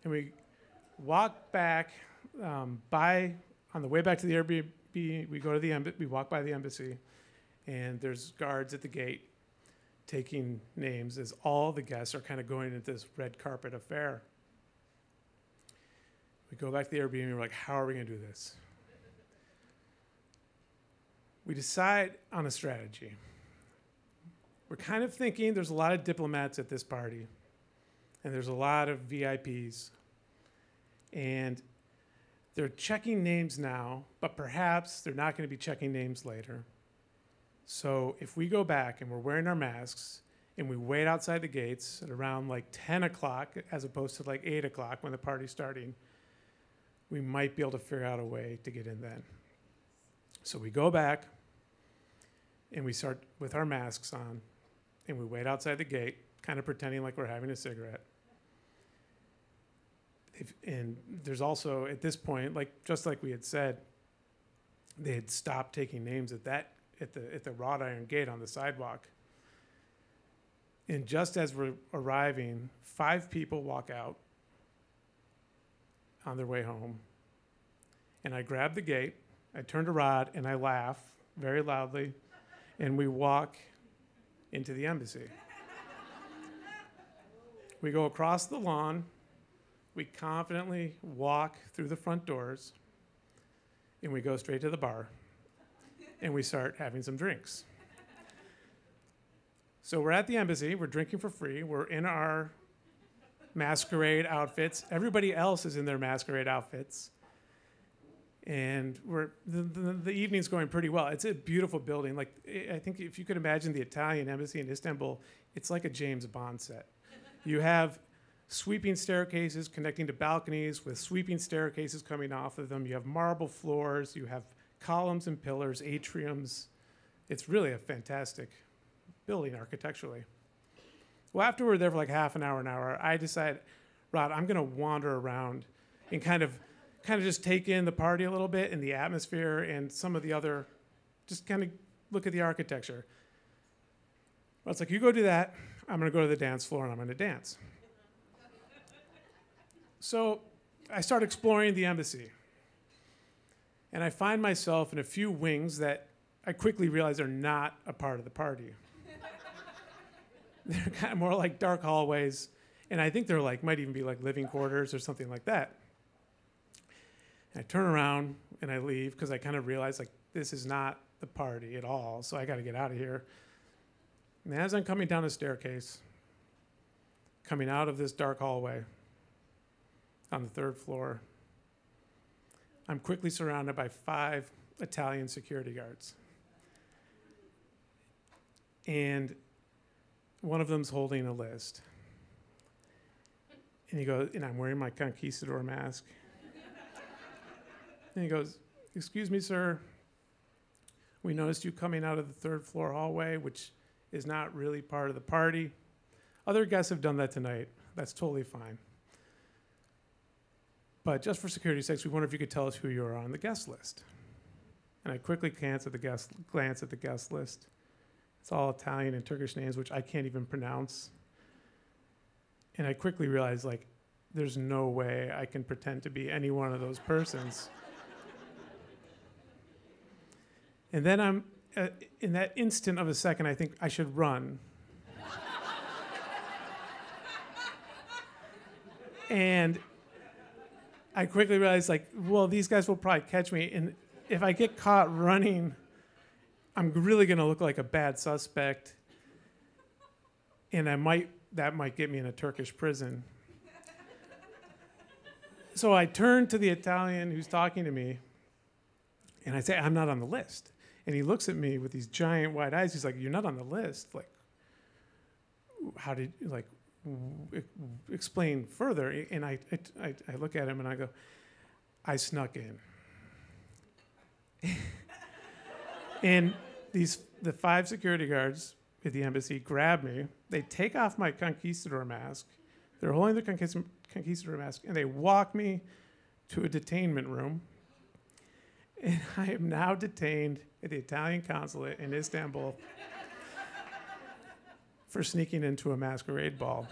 And we walk back um, by on the way back to the Airbnb. We go to the embassy. We walk by the embassy, and there's guards at the gate taking names as all the guests are kind of going into this red carpet affair. We go back to the Airbnb we're like, how are we going to do this? We decide on a strategy. We're kind of thinking there's a lot of diplomats at this party, and there's a lot of VIPs. And they're checking names now, but perhaps they're not going to be checking names later. So if we go back and we're wearing our masks and we wait outside the gates at around like 10 o'clock as opposed to like 8 o'clock when the party's starting, we might be able to figure out a way to get in then. So we go back and we start with our masks on and we wait outside the gate, kind of pretending like we're having a cigarette. If, and there's also, at this point, like just like we had said, they had stopped taking names at that at the at the wrought iron gate on the sidewalk. And just as we're arriving, five people walk out on their way home. And I grab the gate, I turn to Rod, and I laugh very loudly, and we walk into the embassy. we go across the lawn, we confidently walk through the front doors, and we go straight to the bar, and we start having some drinks. So we're at the embassy, we're drinking for free, we're in our masquerade outfits. Everybody else is in their masquerade outfits. And we're the, the, the, evening's going pretty well. It's a beautiful building. Like I think if you could imagine the Italian embassy in Istanbul, it's like a James Bond set. you have sweeping staircases connecting to balconies with sweeping staircases coming off of them. You have marble floors. You have columns and pillars, atriums. It's really a fantastic building architecturally. Well, after we're there for like half an hour, an hour, I decide, Rod, I'm going to wander around and kind of, kind of just take in the party a little bit and the atmosphere and some of the other, just kind of look at the architecture. Well, it's like you go do that. I'm going to go to the dance floor and I'm going to dance. so I start exploring the embassy. And I find myself in a few wings that I quickly realize are not a part of the party. They're kind of more like dark hallways, and I think they're like might even be like living quarters or something like that. And I turn around and I leave because I kind of realize like this is not the party at all, so I got to get out of here. And as I'm coming down the staircase, coming out of this dark hallway on the third floor, I'm quickly surrounded by five Italian security guards. And one of them's holding a list. And he goes, and I'm wearing my conquistador mask. and he goes, Excuse me, sir. We noticed you coming out of the third floor hallway, which is not really part of the party. Other guests have done that tonight. That's totally fine. but just for security's sake, we wonder if you could tell us who you are on the guest list. And I quickly glance at the guest glance at the guest list. It's all Italian and Turkish names, which I can't even pronounce. And I quickly realized, like, there's no way I can pretend to be any one of those persons. and then I'm, uh, in that instant of a second, I think I should run. and I quickly realized, like, well, these guys will probably catch me. And if I get caught running, I'm really going to look like a bad suspect. And I might, that might get me in a Turkish prison. so I turn to the Italian who's talking to me and I say, I'm not on the list. And he looks at me with these giant wide eyes. He's like, You're not on the list. Like, how did, like, explain further? And I, I, I look at him and I go, I snuck in. and these the five security guards at the embassy grab me. They take off my conquistador mask. They're holding the conquistador mask, and they walk me to a detainment room. And I am now detained at the Italian consulate in Istanbul for sneaking into a masquerade ball.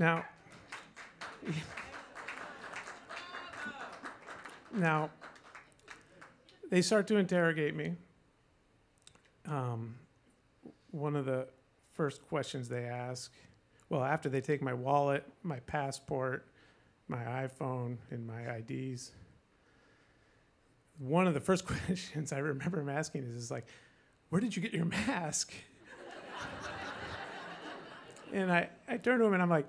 Now, now, they start to interrogate me. Um, one of the first questions they ask, well, after they take my wallet, my passport, my iPhone, and my IDs, one of the first questions I remember him asking is, is like, where did you get your mask? and I, I turn to him and I'm like,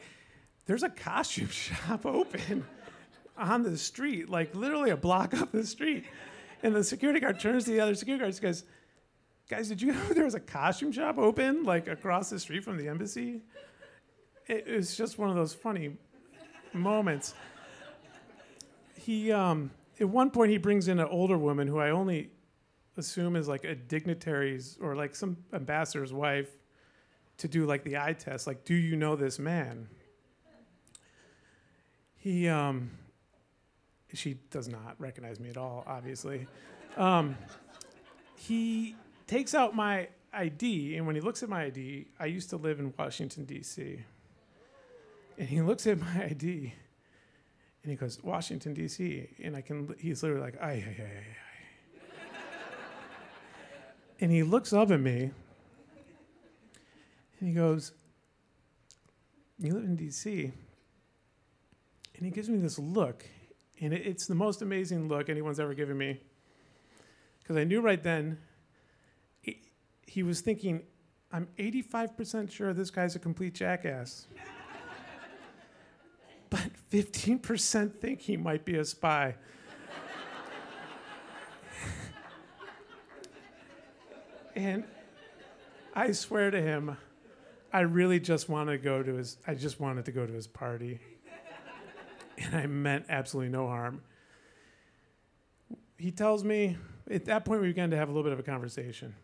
there's a costume shop open on the street, like literally a block up the street. And the security guard turns to the other security guards and goes, Guys, did you know there was a costume shop open like across the street from the embassy? It was just one of those funny moments. He, um, at one point, he brings in an older woman who I only assume is like a dignitary's or like some ambassador's wife to do like the eye test. Like, do you know this man? He, um, she does not recognize me at all, obviously. Um, he takes out my ID, and when he looks at my ID, I used to live in Washington, D.C. And he looks at my ID, and he goes, Washington, D.C. And I can, he's literally like, ay, ay, ay, ay, ay. and he looks up at me, and he goes, You live in D.C.? And he gives me this look, and it, it's the most amazing look anyone's ever given me. Because I knew right then he, he was thinking, I'm 85% sure this guy's a complete jackass. but 15% think he might be a spy. and I swear to him, I really just wanted to go to his I just wanted to go to his party. And I meant absolutely no harm. He tells me at that point we began to have a little bit of a conversation.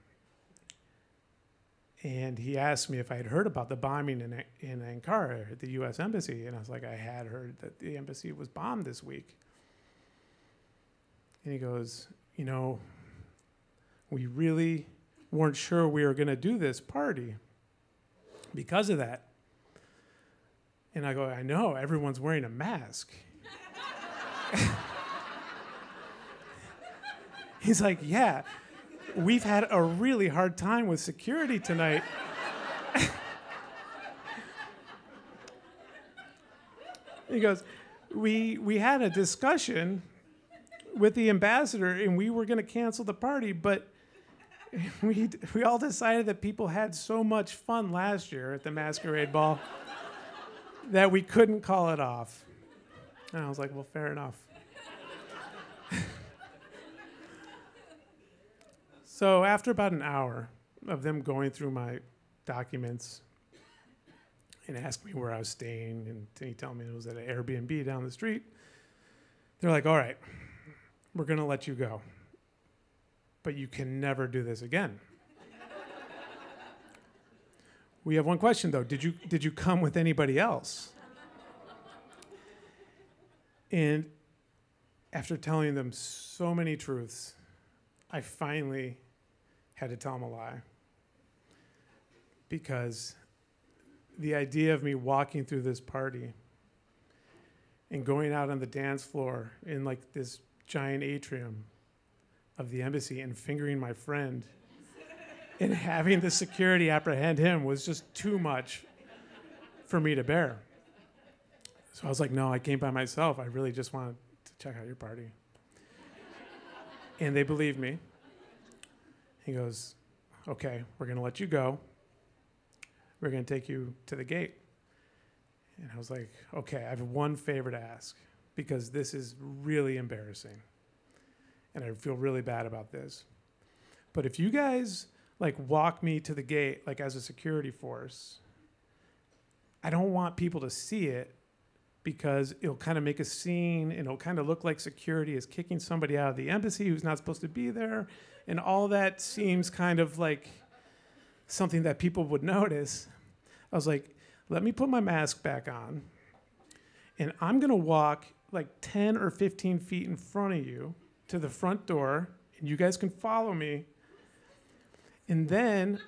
And he asked me if I had heard about the bombing in, in Ankara at the US Embassy. And I was like, I had heard that the embassy was bombed this week. And he goes, You know, we really weren't sure we were going to do this party because of that. And I go, I know, everyone's wearing a mask. He's like, Yeah, we've had a really hard time with security tonight. he goes, we, we had a discussion with the ambassador and we were going to cancel the party, but we, we all decided that people had so much fun last year at the masquerade ball that we couldn't call it off. And I was like, well, fair enough. so after about an hour of them going through my documents and asking me where I was staying, and he telling me it was at an Airbnb down the street, they're like, all right, we're going to let you go. But you can never do this again. We have one question though. Did you did you come with anybody else? And after telling them so many truths, I finally had to tell them a lie. Because the idea of me walking through this party and going out on the dance floor in like this giant atrium of the embassy and fingering my friend and having the security apprehend him was just too much for me to bear. So I was like, no, I came by myself. I really just wanted to check out your party. and they believed me. He goes, okay, we're going to let you go. We're going to take you to the gate. And I was like, okay, I have one favor to ask because this is really embarrassing. And I feel really bad about this. But if you guys like walk me to the gate like as a security force, I don't want people to see it because it'll kind of make a scene and it'll kind of look like security is kicking somebody out of the embassy who's not supposed to be there. And all that seems kind of like something that people would notice. I was like, let me put my mask back on and I'm going to walk like 10 or 15 feet in front of you to the front door and you guys can follow me. And then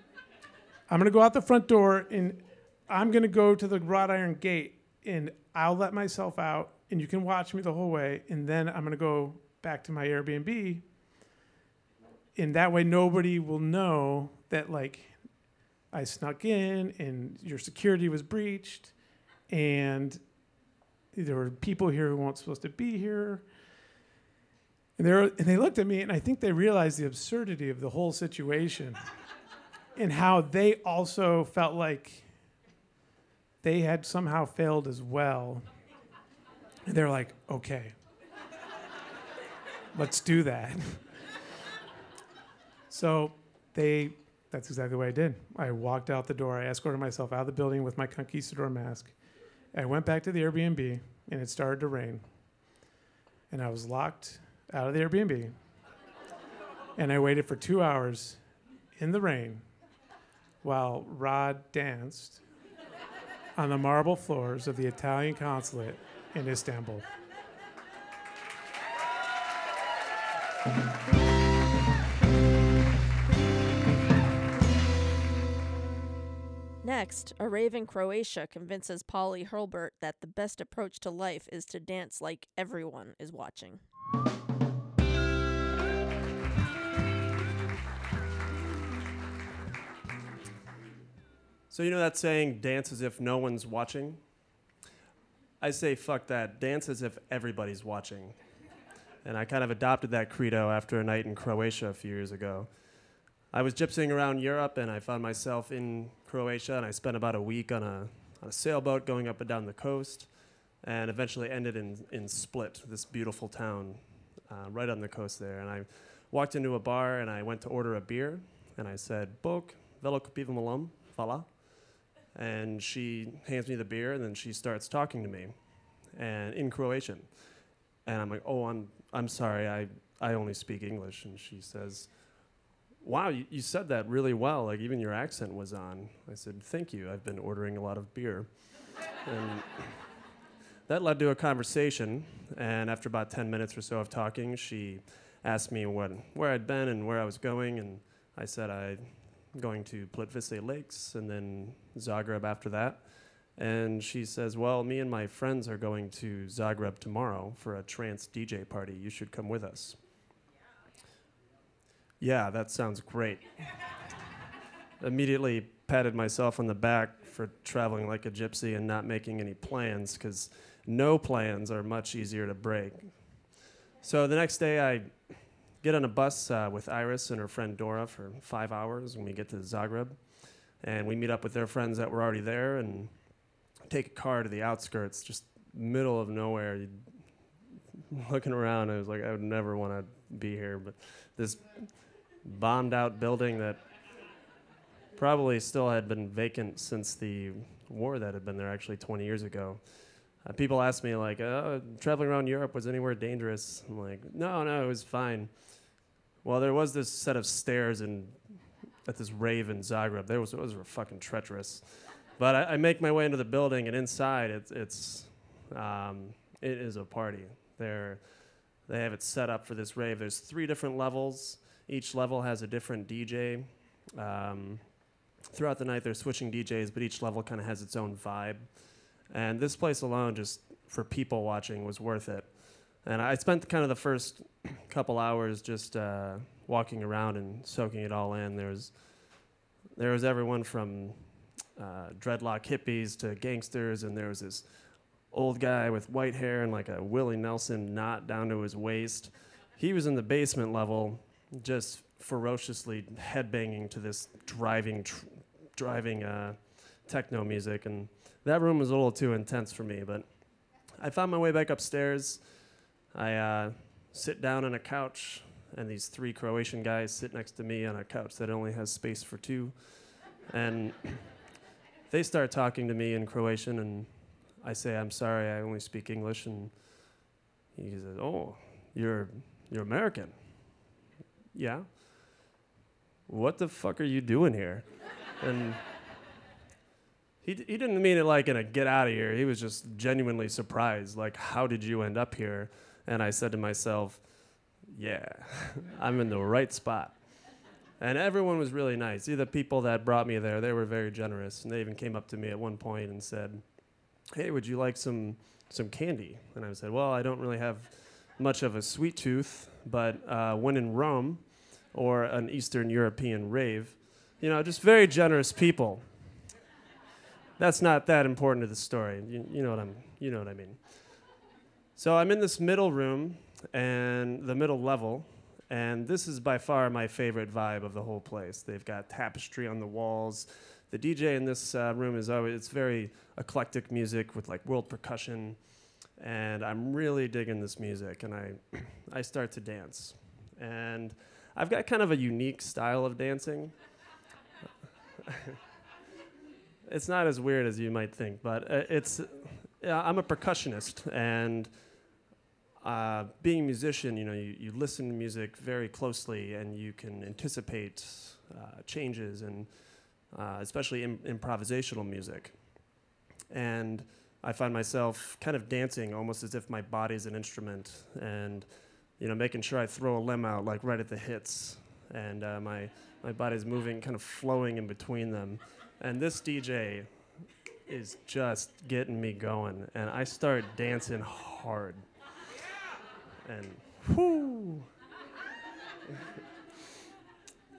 I'm going to go out the front door and I'm going to go to the wrought iron gate and I'll let myself out and you can watch me the whole way. And then I'm going to go back to my Airbnb. And that way, nobody will know that, like, I snuck in and your security was breached and there were people here who weren't supposed to be here. And, they and they looked at me and I think they realized the absurdity of the whole situation and how they also felt like they had somehow failed as well. And they're like, okay, let's do that. so they, that's exactly what I did. I walked out the door, I escorted myself out of the building with my conquistador mask. I went back to the Airbnb and it started to rain. And I was locked out of the Airbnb. and I waited for two hours in the rain while Rod danced on the marble floors of the Italian consulate in Istanbul. Next, a rave in Croatia convinces Polly Hurlbert that the best approach to life is to dance like everyone is watching. So you know that saying, dance as if no one's watching? I say, fuck that. Dance as if everybody's watching. And I kind of adopted that credo after a night in Croatia a few years ago. I was gypsying around Europe and I found myself in Croatia and I spent about a week on a, on a sailboat going up and down the coast and eventually ended in, in Split, this beautiful town uh, right on the coast there. And I walked into a bar and I went to order a beer and I said, Bok, velo pivo malum, fala and she hands me the beer and then she starts talking to me and in Croatian. And I'm like, "Oh, I'm I'm sorry. I I only speak English." And she says, "Wow, you, you said that really well. Like even your accent was on." I said, "Thank you. I've been ordering a lot of beer." and that led to a conversation, and after about 10 minutes or so of talking, she asked me what, where I'd been and where I was going, and I said I going to Plitvice Lakes and then Zagreb after that. And she says, Well, me and my friends are going to Zagreb tomorrow for a trance DJ party. You should come with us. Yeah, that sounds great. Immediately patted myself on the back for traveling like a gypsy and not making any plans, because no plans are much easier to break. So the next day, I get on a bus uh, with Iris and her friend Dora for five hours when we get to Zagreb. And we meet up with their friends that were already there and take a car to the outskirts, just middle of nowhere. You'd, looking around, I was like, I would never want to be here. But this bombed out building that probably still had been vacant since the war that had been there actually 20 years ago. Uh, people ask me like, uh, traveling around Europe was anywhere dangerous? I'm like, no, no, it was fine. Well, there was this set of stairs in at this rave in Zagreb. There was those were fucking treacherous. But I, I, make my way into the building, and inside it's it's um, it is a party. They're, they have it set up for this rave. There's three different levels. Each level has a different DJ. Um, throughout the night, they're switching DJs, but each level kind of has its own vibe. And this place alone, just for people watching, was worth it. And I spent kind of the first couple hours just uh, walking around and soaking it all in. There was, there was everyone from uh, dreadlock hippies to gangsters, and there was this old guy with white hair and like a Willie Nelson knot down to his waist. He was in the basement level, just ferociously headbanging to this driving, tr- driving uh, techno music, and that room was a little too intense for me. But I found my way back upstairs. I uh, sit down on a couch, and these three Croatian guys sit next to me on a couch that only has space for two, and they start talking to me in Croatian, and I say, "I'm sorry, I only speak English," and he says, "Oh, you're you're American." Yeah. What the fuck are you doing here? and he, d- he didn't mean it like in a get out of here. He was just genuinely surprised. Like, how did you end up here? And I said to myself, yeah, I'm in the right spot. And everyone was really nice. See, the people that brought me there, they were very generous. And they even came up to me at one point and said, hey, would you like some, some candy? And I said, well, I don't really have much of a sweet tooth, but uh, when in Rome or an Eastern European rave, you know, just very generous people. That's not that important to the story. You, you know what I'm, you know what I mean. So I'm in this middle room and the middle level, and this is by far my favorite vibe of the whole place. They've got tapestry on the walls. The DJ in this uh, room is always it's very eclectic music with like world percussion, and I'm really digging this music. And I I start to dance, and I've got kind of a unique style of dancing. it's not as weird as you might think, but uh, it's yeah, I'm a percussionist, and uh, being a musician, you know, you, you listen to music very closely, and you can anticipate uh, changes, and uh, especially Im- improvisational music. And I find myself kind of dancing almost as if my body's an instrument, and you know, making sure I throw a limb out like right at the hits, and uh, my my body's moving, kind of flowing in between them. And this DJ is just getting me going, and I start dancing hard. And whoo.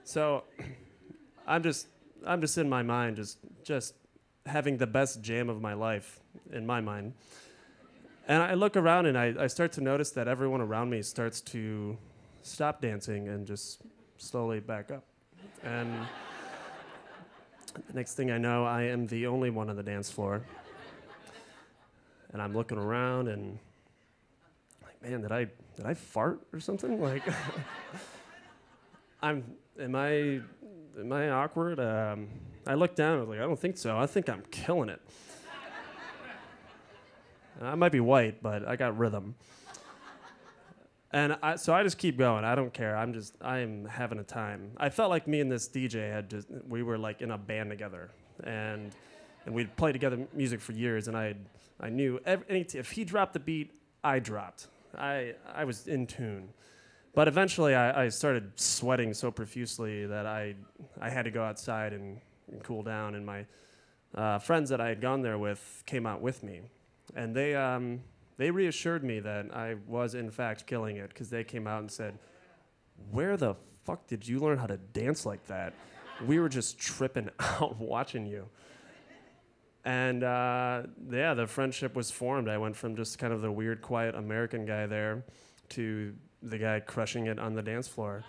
so I'm just I'm just in my mind just just having the best jam of my life in my mind. And I look around and I, I start to notice that everyone around me starts to stop dancing and just slowly back up. And the next thing I know, I am the only one on the dance floor. And I'm looking around and man, did I did I fart or something? Like I'm am I am I awkward? Um, I look down, I was like, I don't think so. I think I'm killing it. I might be white, but I got rhythm. And I, so I just keep going. I don't care. I'm just, I am having a time. I felt like me and this DJ had just, we were like in a band together. And, and we'd played together music for years. And I, I knew every, if he dropped the beat, I dropped. I, I was in tune. But eventually I, I started sweating so profusely that I, I had to go outside and, and cool down. And my uh, friends that I had gone there with came out with me. And they, um, they reassured me that I was in fact killing it because they came out and said, "Where the fuck did you learn how to dance like that? We were just tripping out watching you." And uh, yeah, the friendship was formed. I went from just kind of the weird, quiet American guy there to the guy crushing it on the dance floor.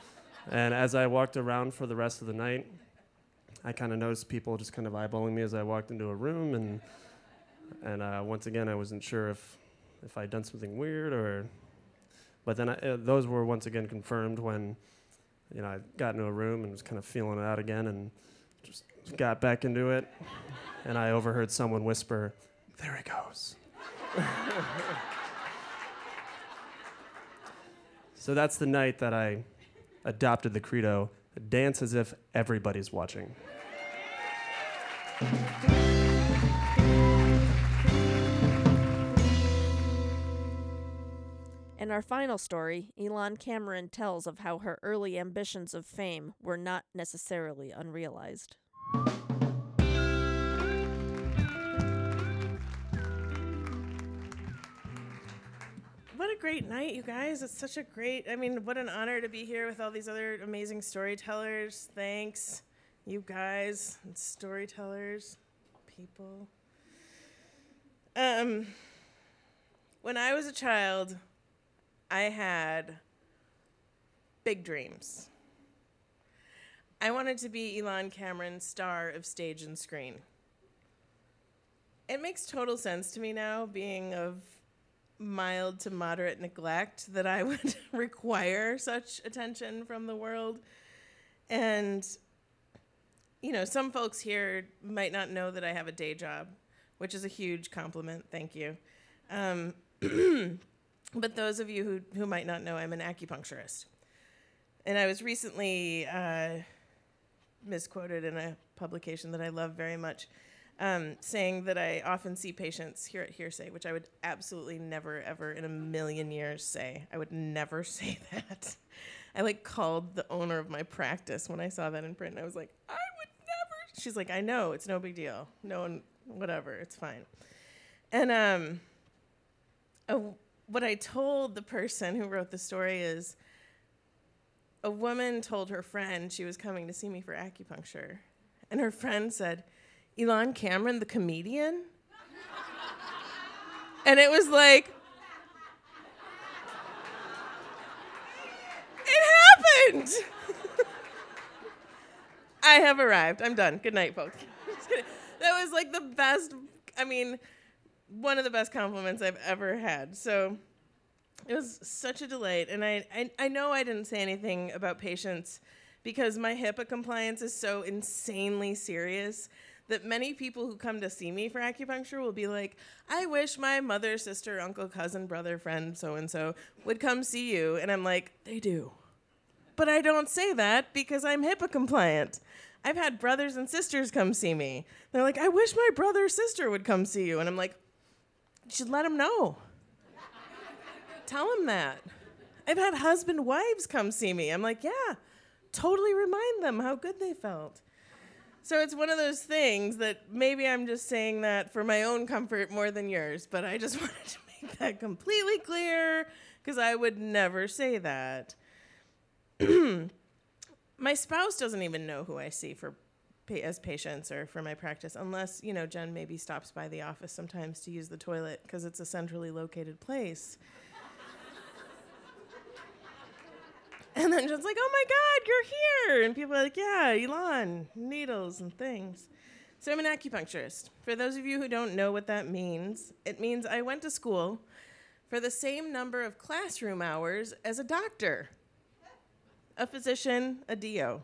And as I walked around for the rest of the night, I kind of noticed people just kind of eyeballing me as I walked into a room, and and uh, once again, I wasn't sure if if I'd done something weird or. But then I, uh, those were once again confirmed when, you know, I got into a room and was kind of feeling it out again and just got back into it, and I overheard someone whisper, "There he goes." so that's the night that I adopted the credo: dance as if everybody's watching. In our final story, Elon Cameron tells of how her early ambitions of fame were not necessarily unrealized. What a great night, you guys. It's such a great, I mean, what an honor to be here with all these other amazing storytellers. Thanks, you guys, and storytellers, people. Um, when I was a child, I had big dreams. I wanted to be Elon Cameron, star of stage and screen. It makes total sense to me now, being of mild to moderate neglect, that I would require such attention from the world. And, you know, some folks here might not know that I have a day job, which is a huge compliment. Thank you. Um, but those of you who, who might not know, I'm an acupuncturist. And I was recently uh, misquoted in a publication that I love very much, um, saying that I often see patients here at Hearsay, which I would absolutely never, ever in a million years say. I would never say that. I like called the owner of my practice when I saw that in print. And I was like, I would never. She's like, I know, it's no big deal. No one, whatever, it's fine. And um, uh, what I told the person who wrote the story is a woman told her friend she was coming to see me for acupuncture. And her friend said, Elon Cameron, the comedian? and it was like, it happened. I have arrived. I'm done. Good night, folks. That was like the best, I mean, one of the best compliments I've ever had. So it was such a delight. And I, I, I know I didn't say anything about patients because my HIPAA compliance is so insanely serious that many people who come to see me for acupuncture will be like, I wish my mother, sister, uncle, cousin, brother, friend, so and so would come see you. And I'm like, they do. But I don't say that because I'm HIPAA compliant. I've had brothers and sisters come see me. They're like, I wish my brother sister would come see you. And I'm like, you should let them know. Tell them that. I've had husband wives come see me. I'm like, yeah, totally remind them how good they felt. So it's one of those things that maybe I'm just saying that for my own comfort more than yours, but I just wanted to make that completely clear because I would never say that. my spouse doesn't even know who I see for as patients or for my practice unless, you know, Jen maybe stops by the office sometimes to use the toilet because it's a centrally located place. And then Jen's like, oh my God, you're here. And people are like, yeah, Elon, needles and things. So I'm an acupuncturist. For those of you who don't know what that means, it means I went to school for the same number of classroom hours as a doctor, a physician, a DO.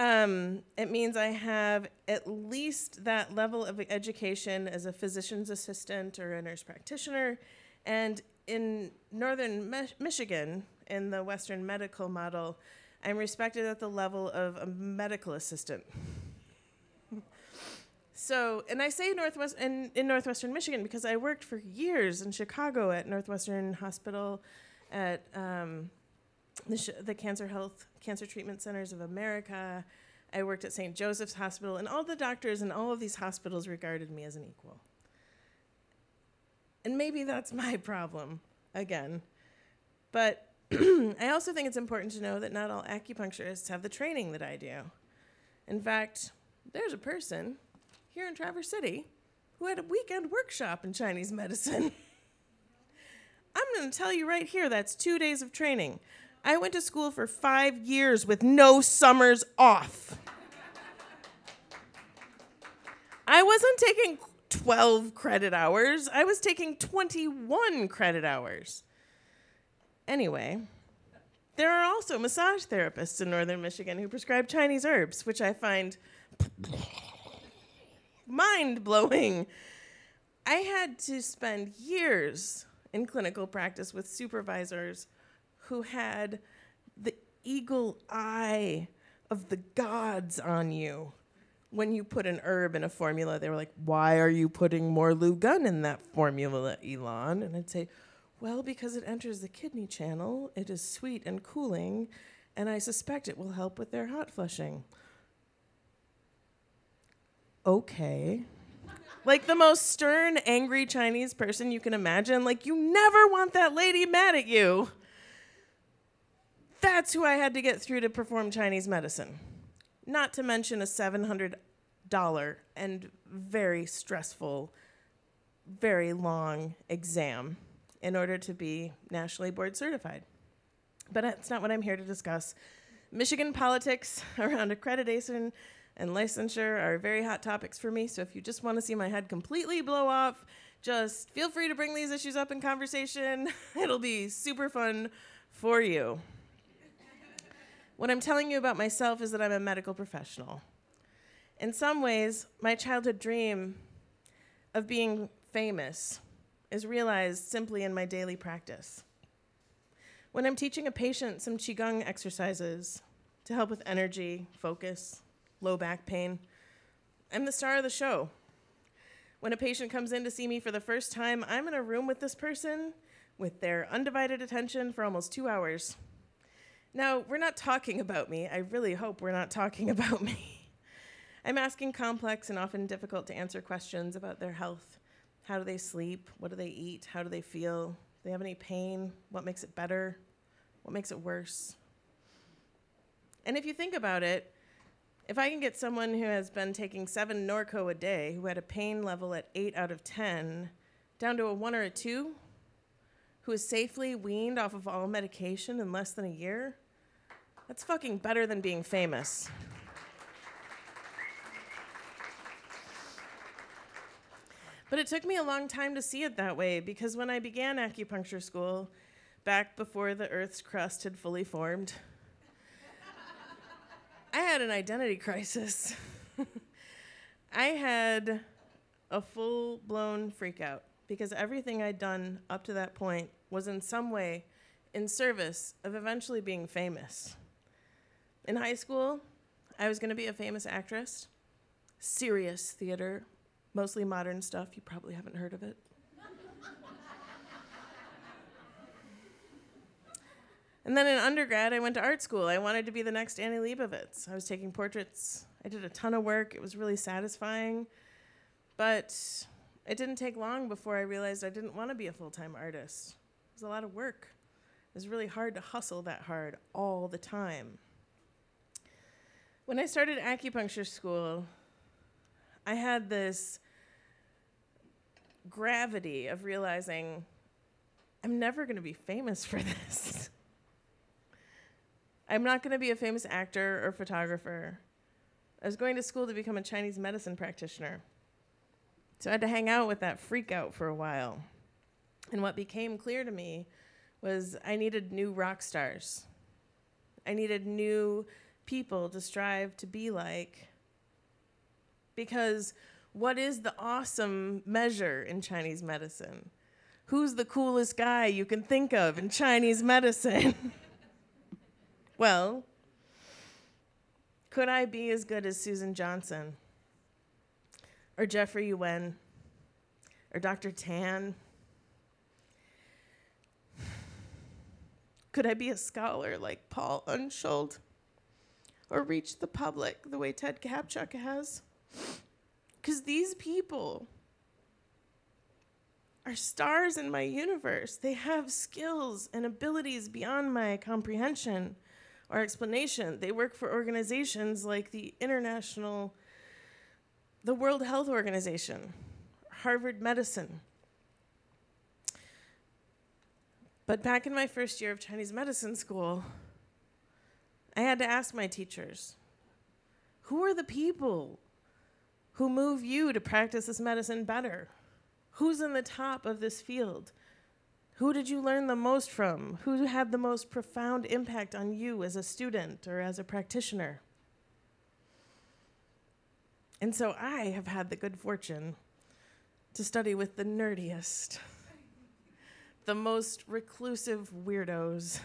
Um, it means I have at least that level of education as a physician's assistant or a nurse practitioner. And in northern Mi- Michigan, in the Western medical model, I'm respected at the level of a medical assistant. so, and I say Northwest in, in Northwestern Michigan because I worked for years in Chicago at Northwestern Hospital, at um, the, sh- the Cancer Health Cancer Treatment Centers of America. I worked at St. Joseph's Hospital, and all the doctors in all of these hospitals regarded me as an equal. And maybe that's my problem again. But I also think it's important to know that not all acupuncturists have the training that I do. In fact, there's a person here in Traverse City who had a weekend workshop in Chinese medicine. I'm going to tell you right here that's two days of training. I went to school for five years with no summers off. I wasn't taking 12 credit hours, I was taking 21 credit hours. Anyway, there are also massage therapists in northern Michigan who prescribe Chinese herbs, which I find mind blowing. I had to spend years in clinical practice with supervisors who had the eagle eye of the gods on you when you put an herb in a formula. They were like, Why are you putting more Lugun in that formula, Elon? And I'd say, Well, because it enters the kidney channel, it is sweet and cooling, and I suspect it will help with their hot flushing. Okay. like the most stern, angry Chinese person you can imagine. Like, you never want that lady mad at you. That's who I had to get through to perform Chinese medicine. Not to mention a $700 and very stressful, very long exam in order to be nationally board certified. But that's not what I'm here to discuss. Michigan politics around accreditation and licensure are very hot topics for me. So if you just want to see my head completely blow off, just feel free to bring these issues up in conversation. It'll be super fun for you. What I'm telling you about myself is that I'm a medical professional. In some ways, my childhood dream of being famous is realized simply in my daily practice. When I'm teaching a patient some Qigong exercises to help with energy, focus, low back pain, I'm the star of the show. When a patient comes in to see me for the first time, I'm in a room with this person with their undivided attention for almost two hours. Now, we're not talking about me. I really hope we're not talking about me. I'm asking complex and often difficult to answer questions about their health. How do they sleep? What do they eat? How do they feel? Do they have any pain? What makes it better? What makes it worse? And if you think about it, if I can get someone who has been taking seven Norco a day, who had a pain level at eight out of 10, down to a one or a two, who is safely weaned off of all medication in less than a year, that's fucking better than being famous. But it took me a long time to see it that way because when I began acupuncture school, back before the Earth's crust had fully formed, I had an identity crisis. I had a full blown freakout because everything I'd done up to that point was in some way in service of eventually being famous. In high school, I was going to be a famous actress, serious theater, mostly modern stuff. You probably haven't heard of it. and then in undergrad, I went to art school. I wanted to be the next Annie Leibovitz. I was taking portraits. I did a ton of work. It was really satisfying. But it didn't take long before I realized I didn't want to be a full time artist. It was a lot of work. It was really hard to hustle that hard all the time. When I started acupuncture school, I had this gravity of realizing I'm never going to be famous for this. I'm not going to be a famous actor or photographer. I was going to school to become a Chinese medicine practitioner. So I had to hang out with that freak out for a while. And what became clear to me was I needed new rock stars. I needed new people to strive to be like. Because what is the awesome measure in Chinese medicine? Who's the coolest guy you can think of in Chinese medicine? well, could I be as good as Susan Johnson? Or Jeffrey Yuen? Or Dr. Tan? Could I be a scholar like Paul Unschuld? Or reach the public the way Ted Kaptchuk has? Because these people are stars in my universe. They have skills and abilities beyond my comprehension or explanation. They work for organizations like the International, the World Health Organization, Harvard Medicine. But back in my first year of Chinese medicine school, I had to ask my teachers who are the people who move you to practice this medicine better? Who's in the top of this field? Who did you learn the most from? Who had the most profound impact on you as a student or as a practitioner? And so I have had the good fortune to study with the nerdiest, the most reclusive weirdos,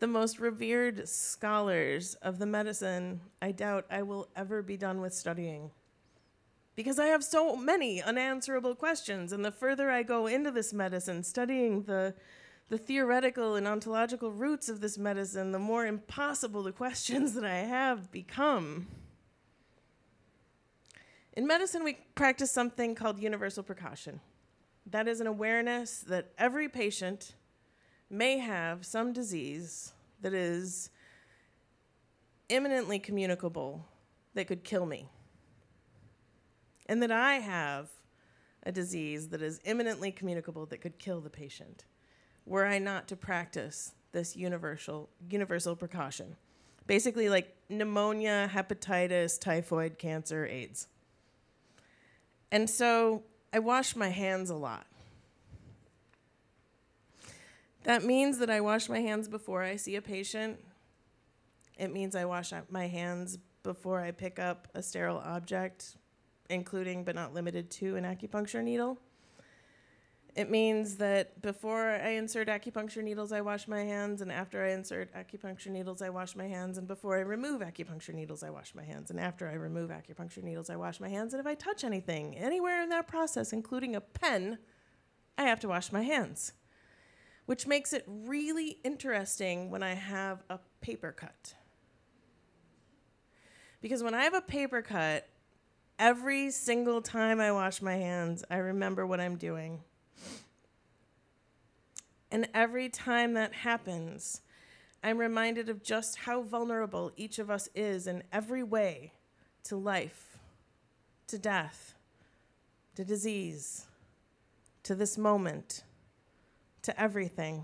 the most revered scholars of the medicine I doubt I will ever be done with studying. because I have so many unanswerable questions. And the further I go into this medicine, studying the, the theoretical and ontological roots of this medicine, the more impossible the questions that I have become. In medicine, we practice something called universal precaution. That is an awareness that every patient may have some disease that is imminently communicable that could kill me. And that I have a disease that is imminently communicable that could kill the patient, were I not to practice this universal universal precaution. Basically like pneumonia, hepatitis, typhoid, cancer, AIDS. And so I wash my hands a lot. That means that I wash my hands before I see a patient. It means I wash my hands before I pick up a sterile object, including but not limited to an acupuncture needle. It means that before I insert acupuncture needles, I wash my hands, and after I insert acupuncture needles, I wash my hands, and before I remove acupuncture needles, I wash my hands, and after I remove acupuncture needles, I wash my hands, and if I touch anything, anywhere in that process, including a pen, I have to wash my hands. Which makes it really interesting when I have a paper cut. Because when I have a paper cut, every single time I wash my hands, I remember what I'm doing. And every time that happens, I'm reminded of just how vulnerable each of us is in every way to life, to death, to disease, to this moment, to everything.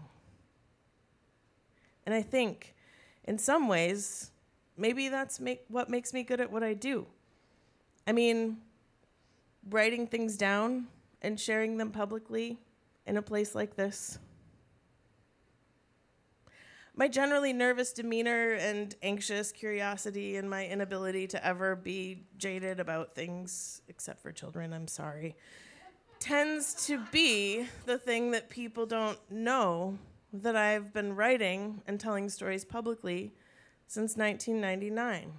And I think, in some ways, maybe that's make, what makes me good at what I do. I mean, writing things down and sharing them publicly in a place like this. My generally nervous demeanor and anxious curiosity and my inability to ever be jaded about things, except for children, I'm sorry, tends to be the thing that people don't know that I've been writing and telling stories publicly since 1999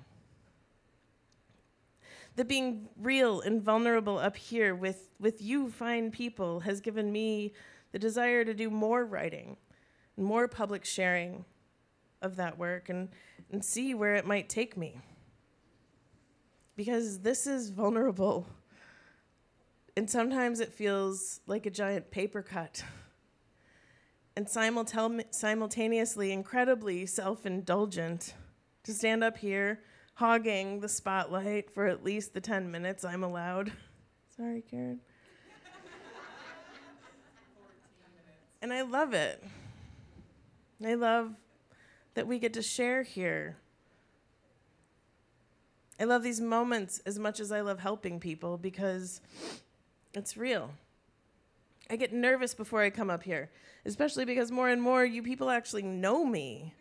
that being real and vulnerable up here with, with you fine people has given me the desire to do more writing more public sharing of that work and, and see where it might take me. Because this is vulnerable. And sometimes it feels like a giant paper cut. And simultan- simultaneously incredibly self indulgent to stand up here hogging the spotlight for at least the 10 minutes I'm allowed. Sorry, Karen. and I love it. I love that we get to share here. I love these moments as much as I love helping people because it's real. I get nervous before I come up here, especially because more and more you people actually know me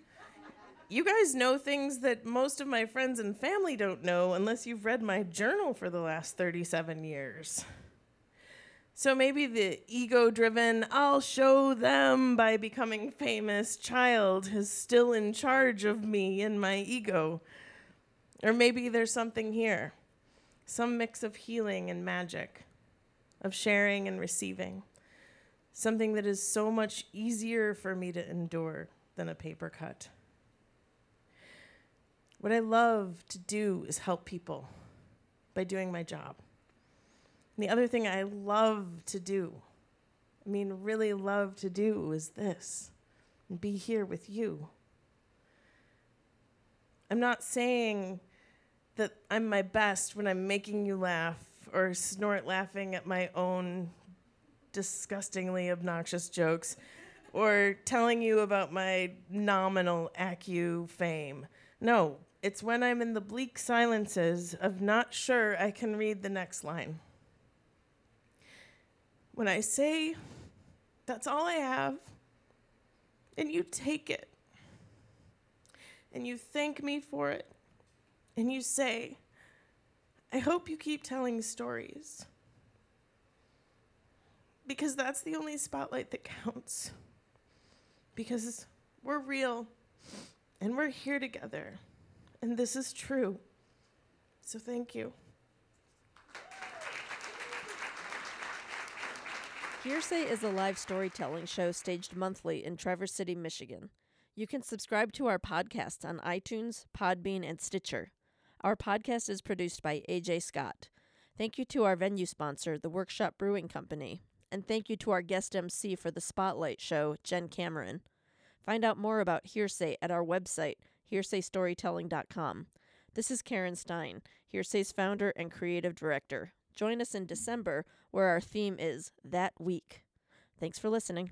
you guys know things that most of my friends and family don't know unless you've read my journal for the last 37 years. So maybe the ego driven, I'll show them by becoming famous child is still in charge of me and my ego. Or maybe there's something here, some mix of healing and magic, of sharing and receiving, something that is so much easier for me to endure than a paper cut. What I love to do is help people by doing my job. And the other thing I love to do, I mean, really love to do, is this and be here with you. I'm not saying that I'm my best when I'm making you laugh or snort laughing at my own disgustingly obnoxious jokes or telling you about my nominal ACU fame. No, it's when I'm in the bleak silences of not sure I can read the next line. When I say, that's all I have, and you take it, and you thank me for it, and you say, I hope you keep telling stories. Because that's the only spotlight that counts. Because we're real and we're here together. And this is true. So thank you. Hearsay is a live storytelling show staged monthly in Traverse City, Michigan. You can subscribe to our podcast on iTunes, Podbean, and Stitcher. Our podcast is produced by AJ Scott. Thank you to our venue sponsor, the Workshop Brewing Company, and thank you to our guest MC for the Spotlight show, Jen Cameron. Find out more about Hearsay at our website, hearsaystorytelling.com. This is Karen Stein, Hearsay's founder and creative director. Join us in December where our theme is That Week. Thanks for listening.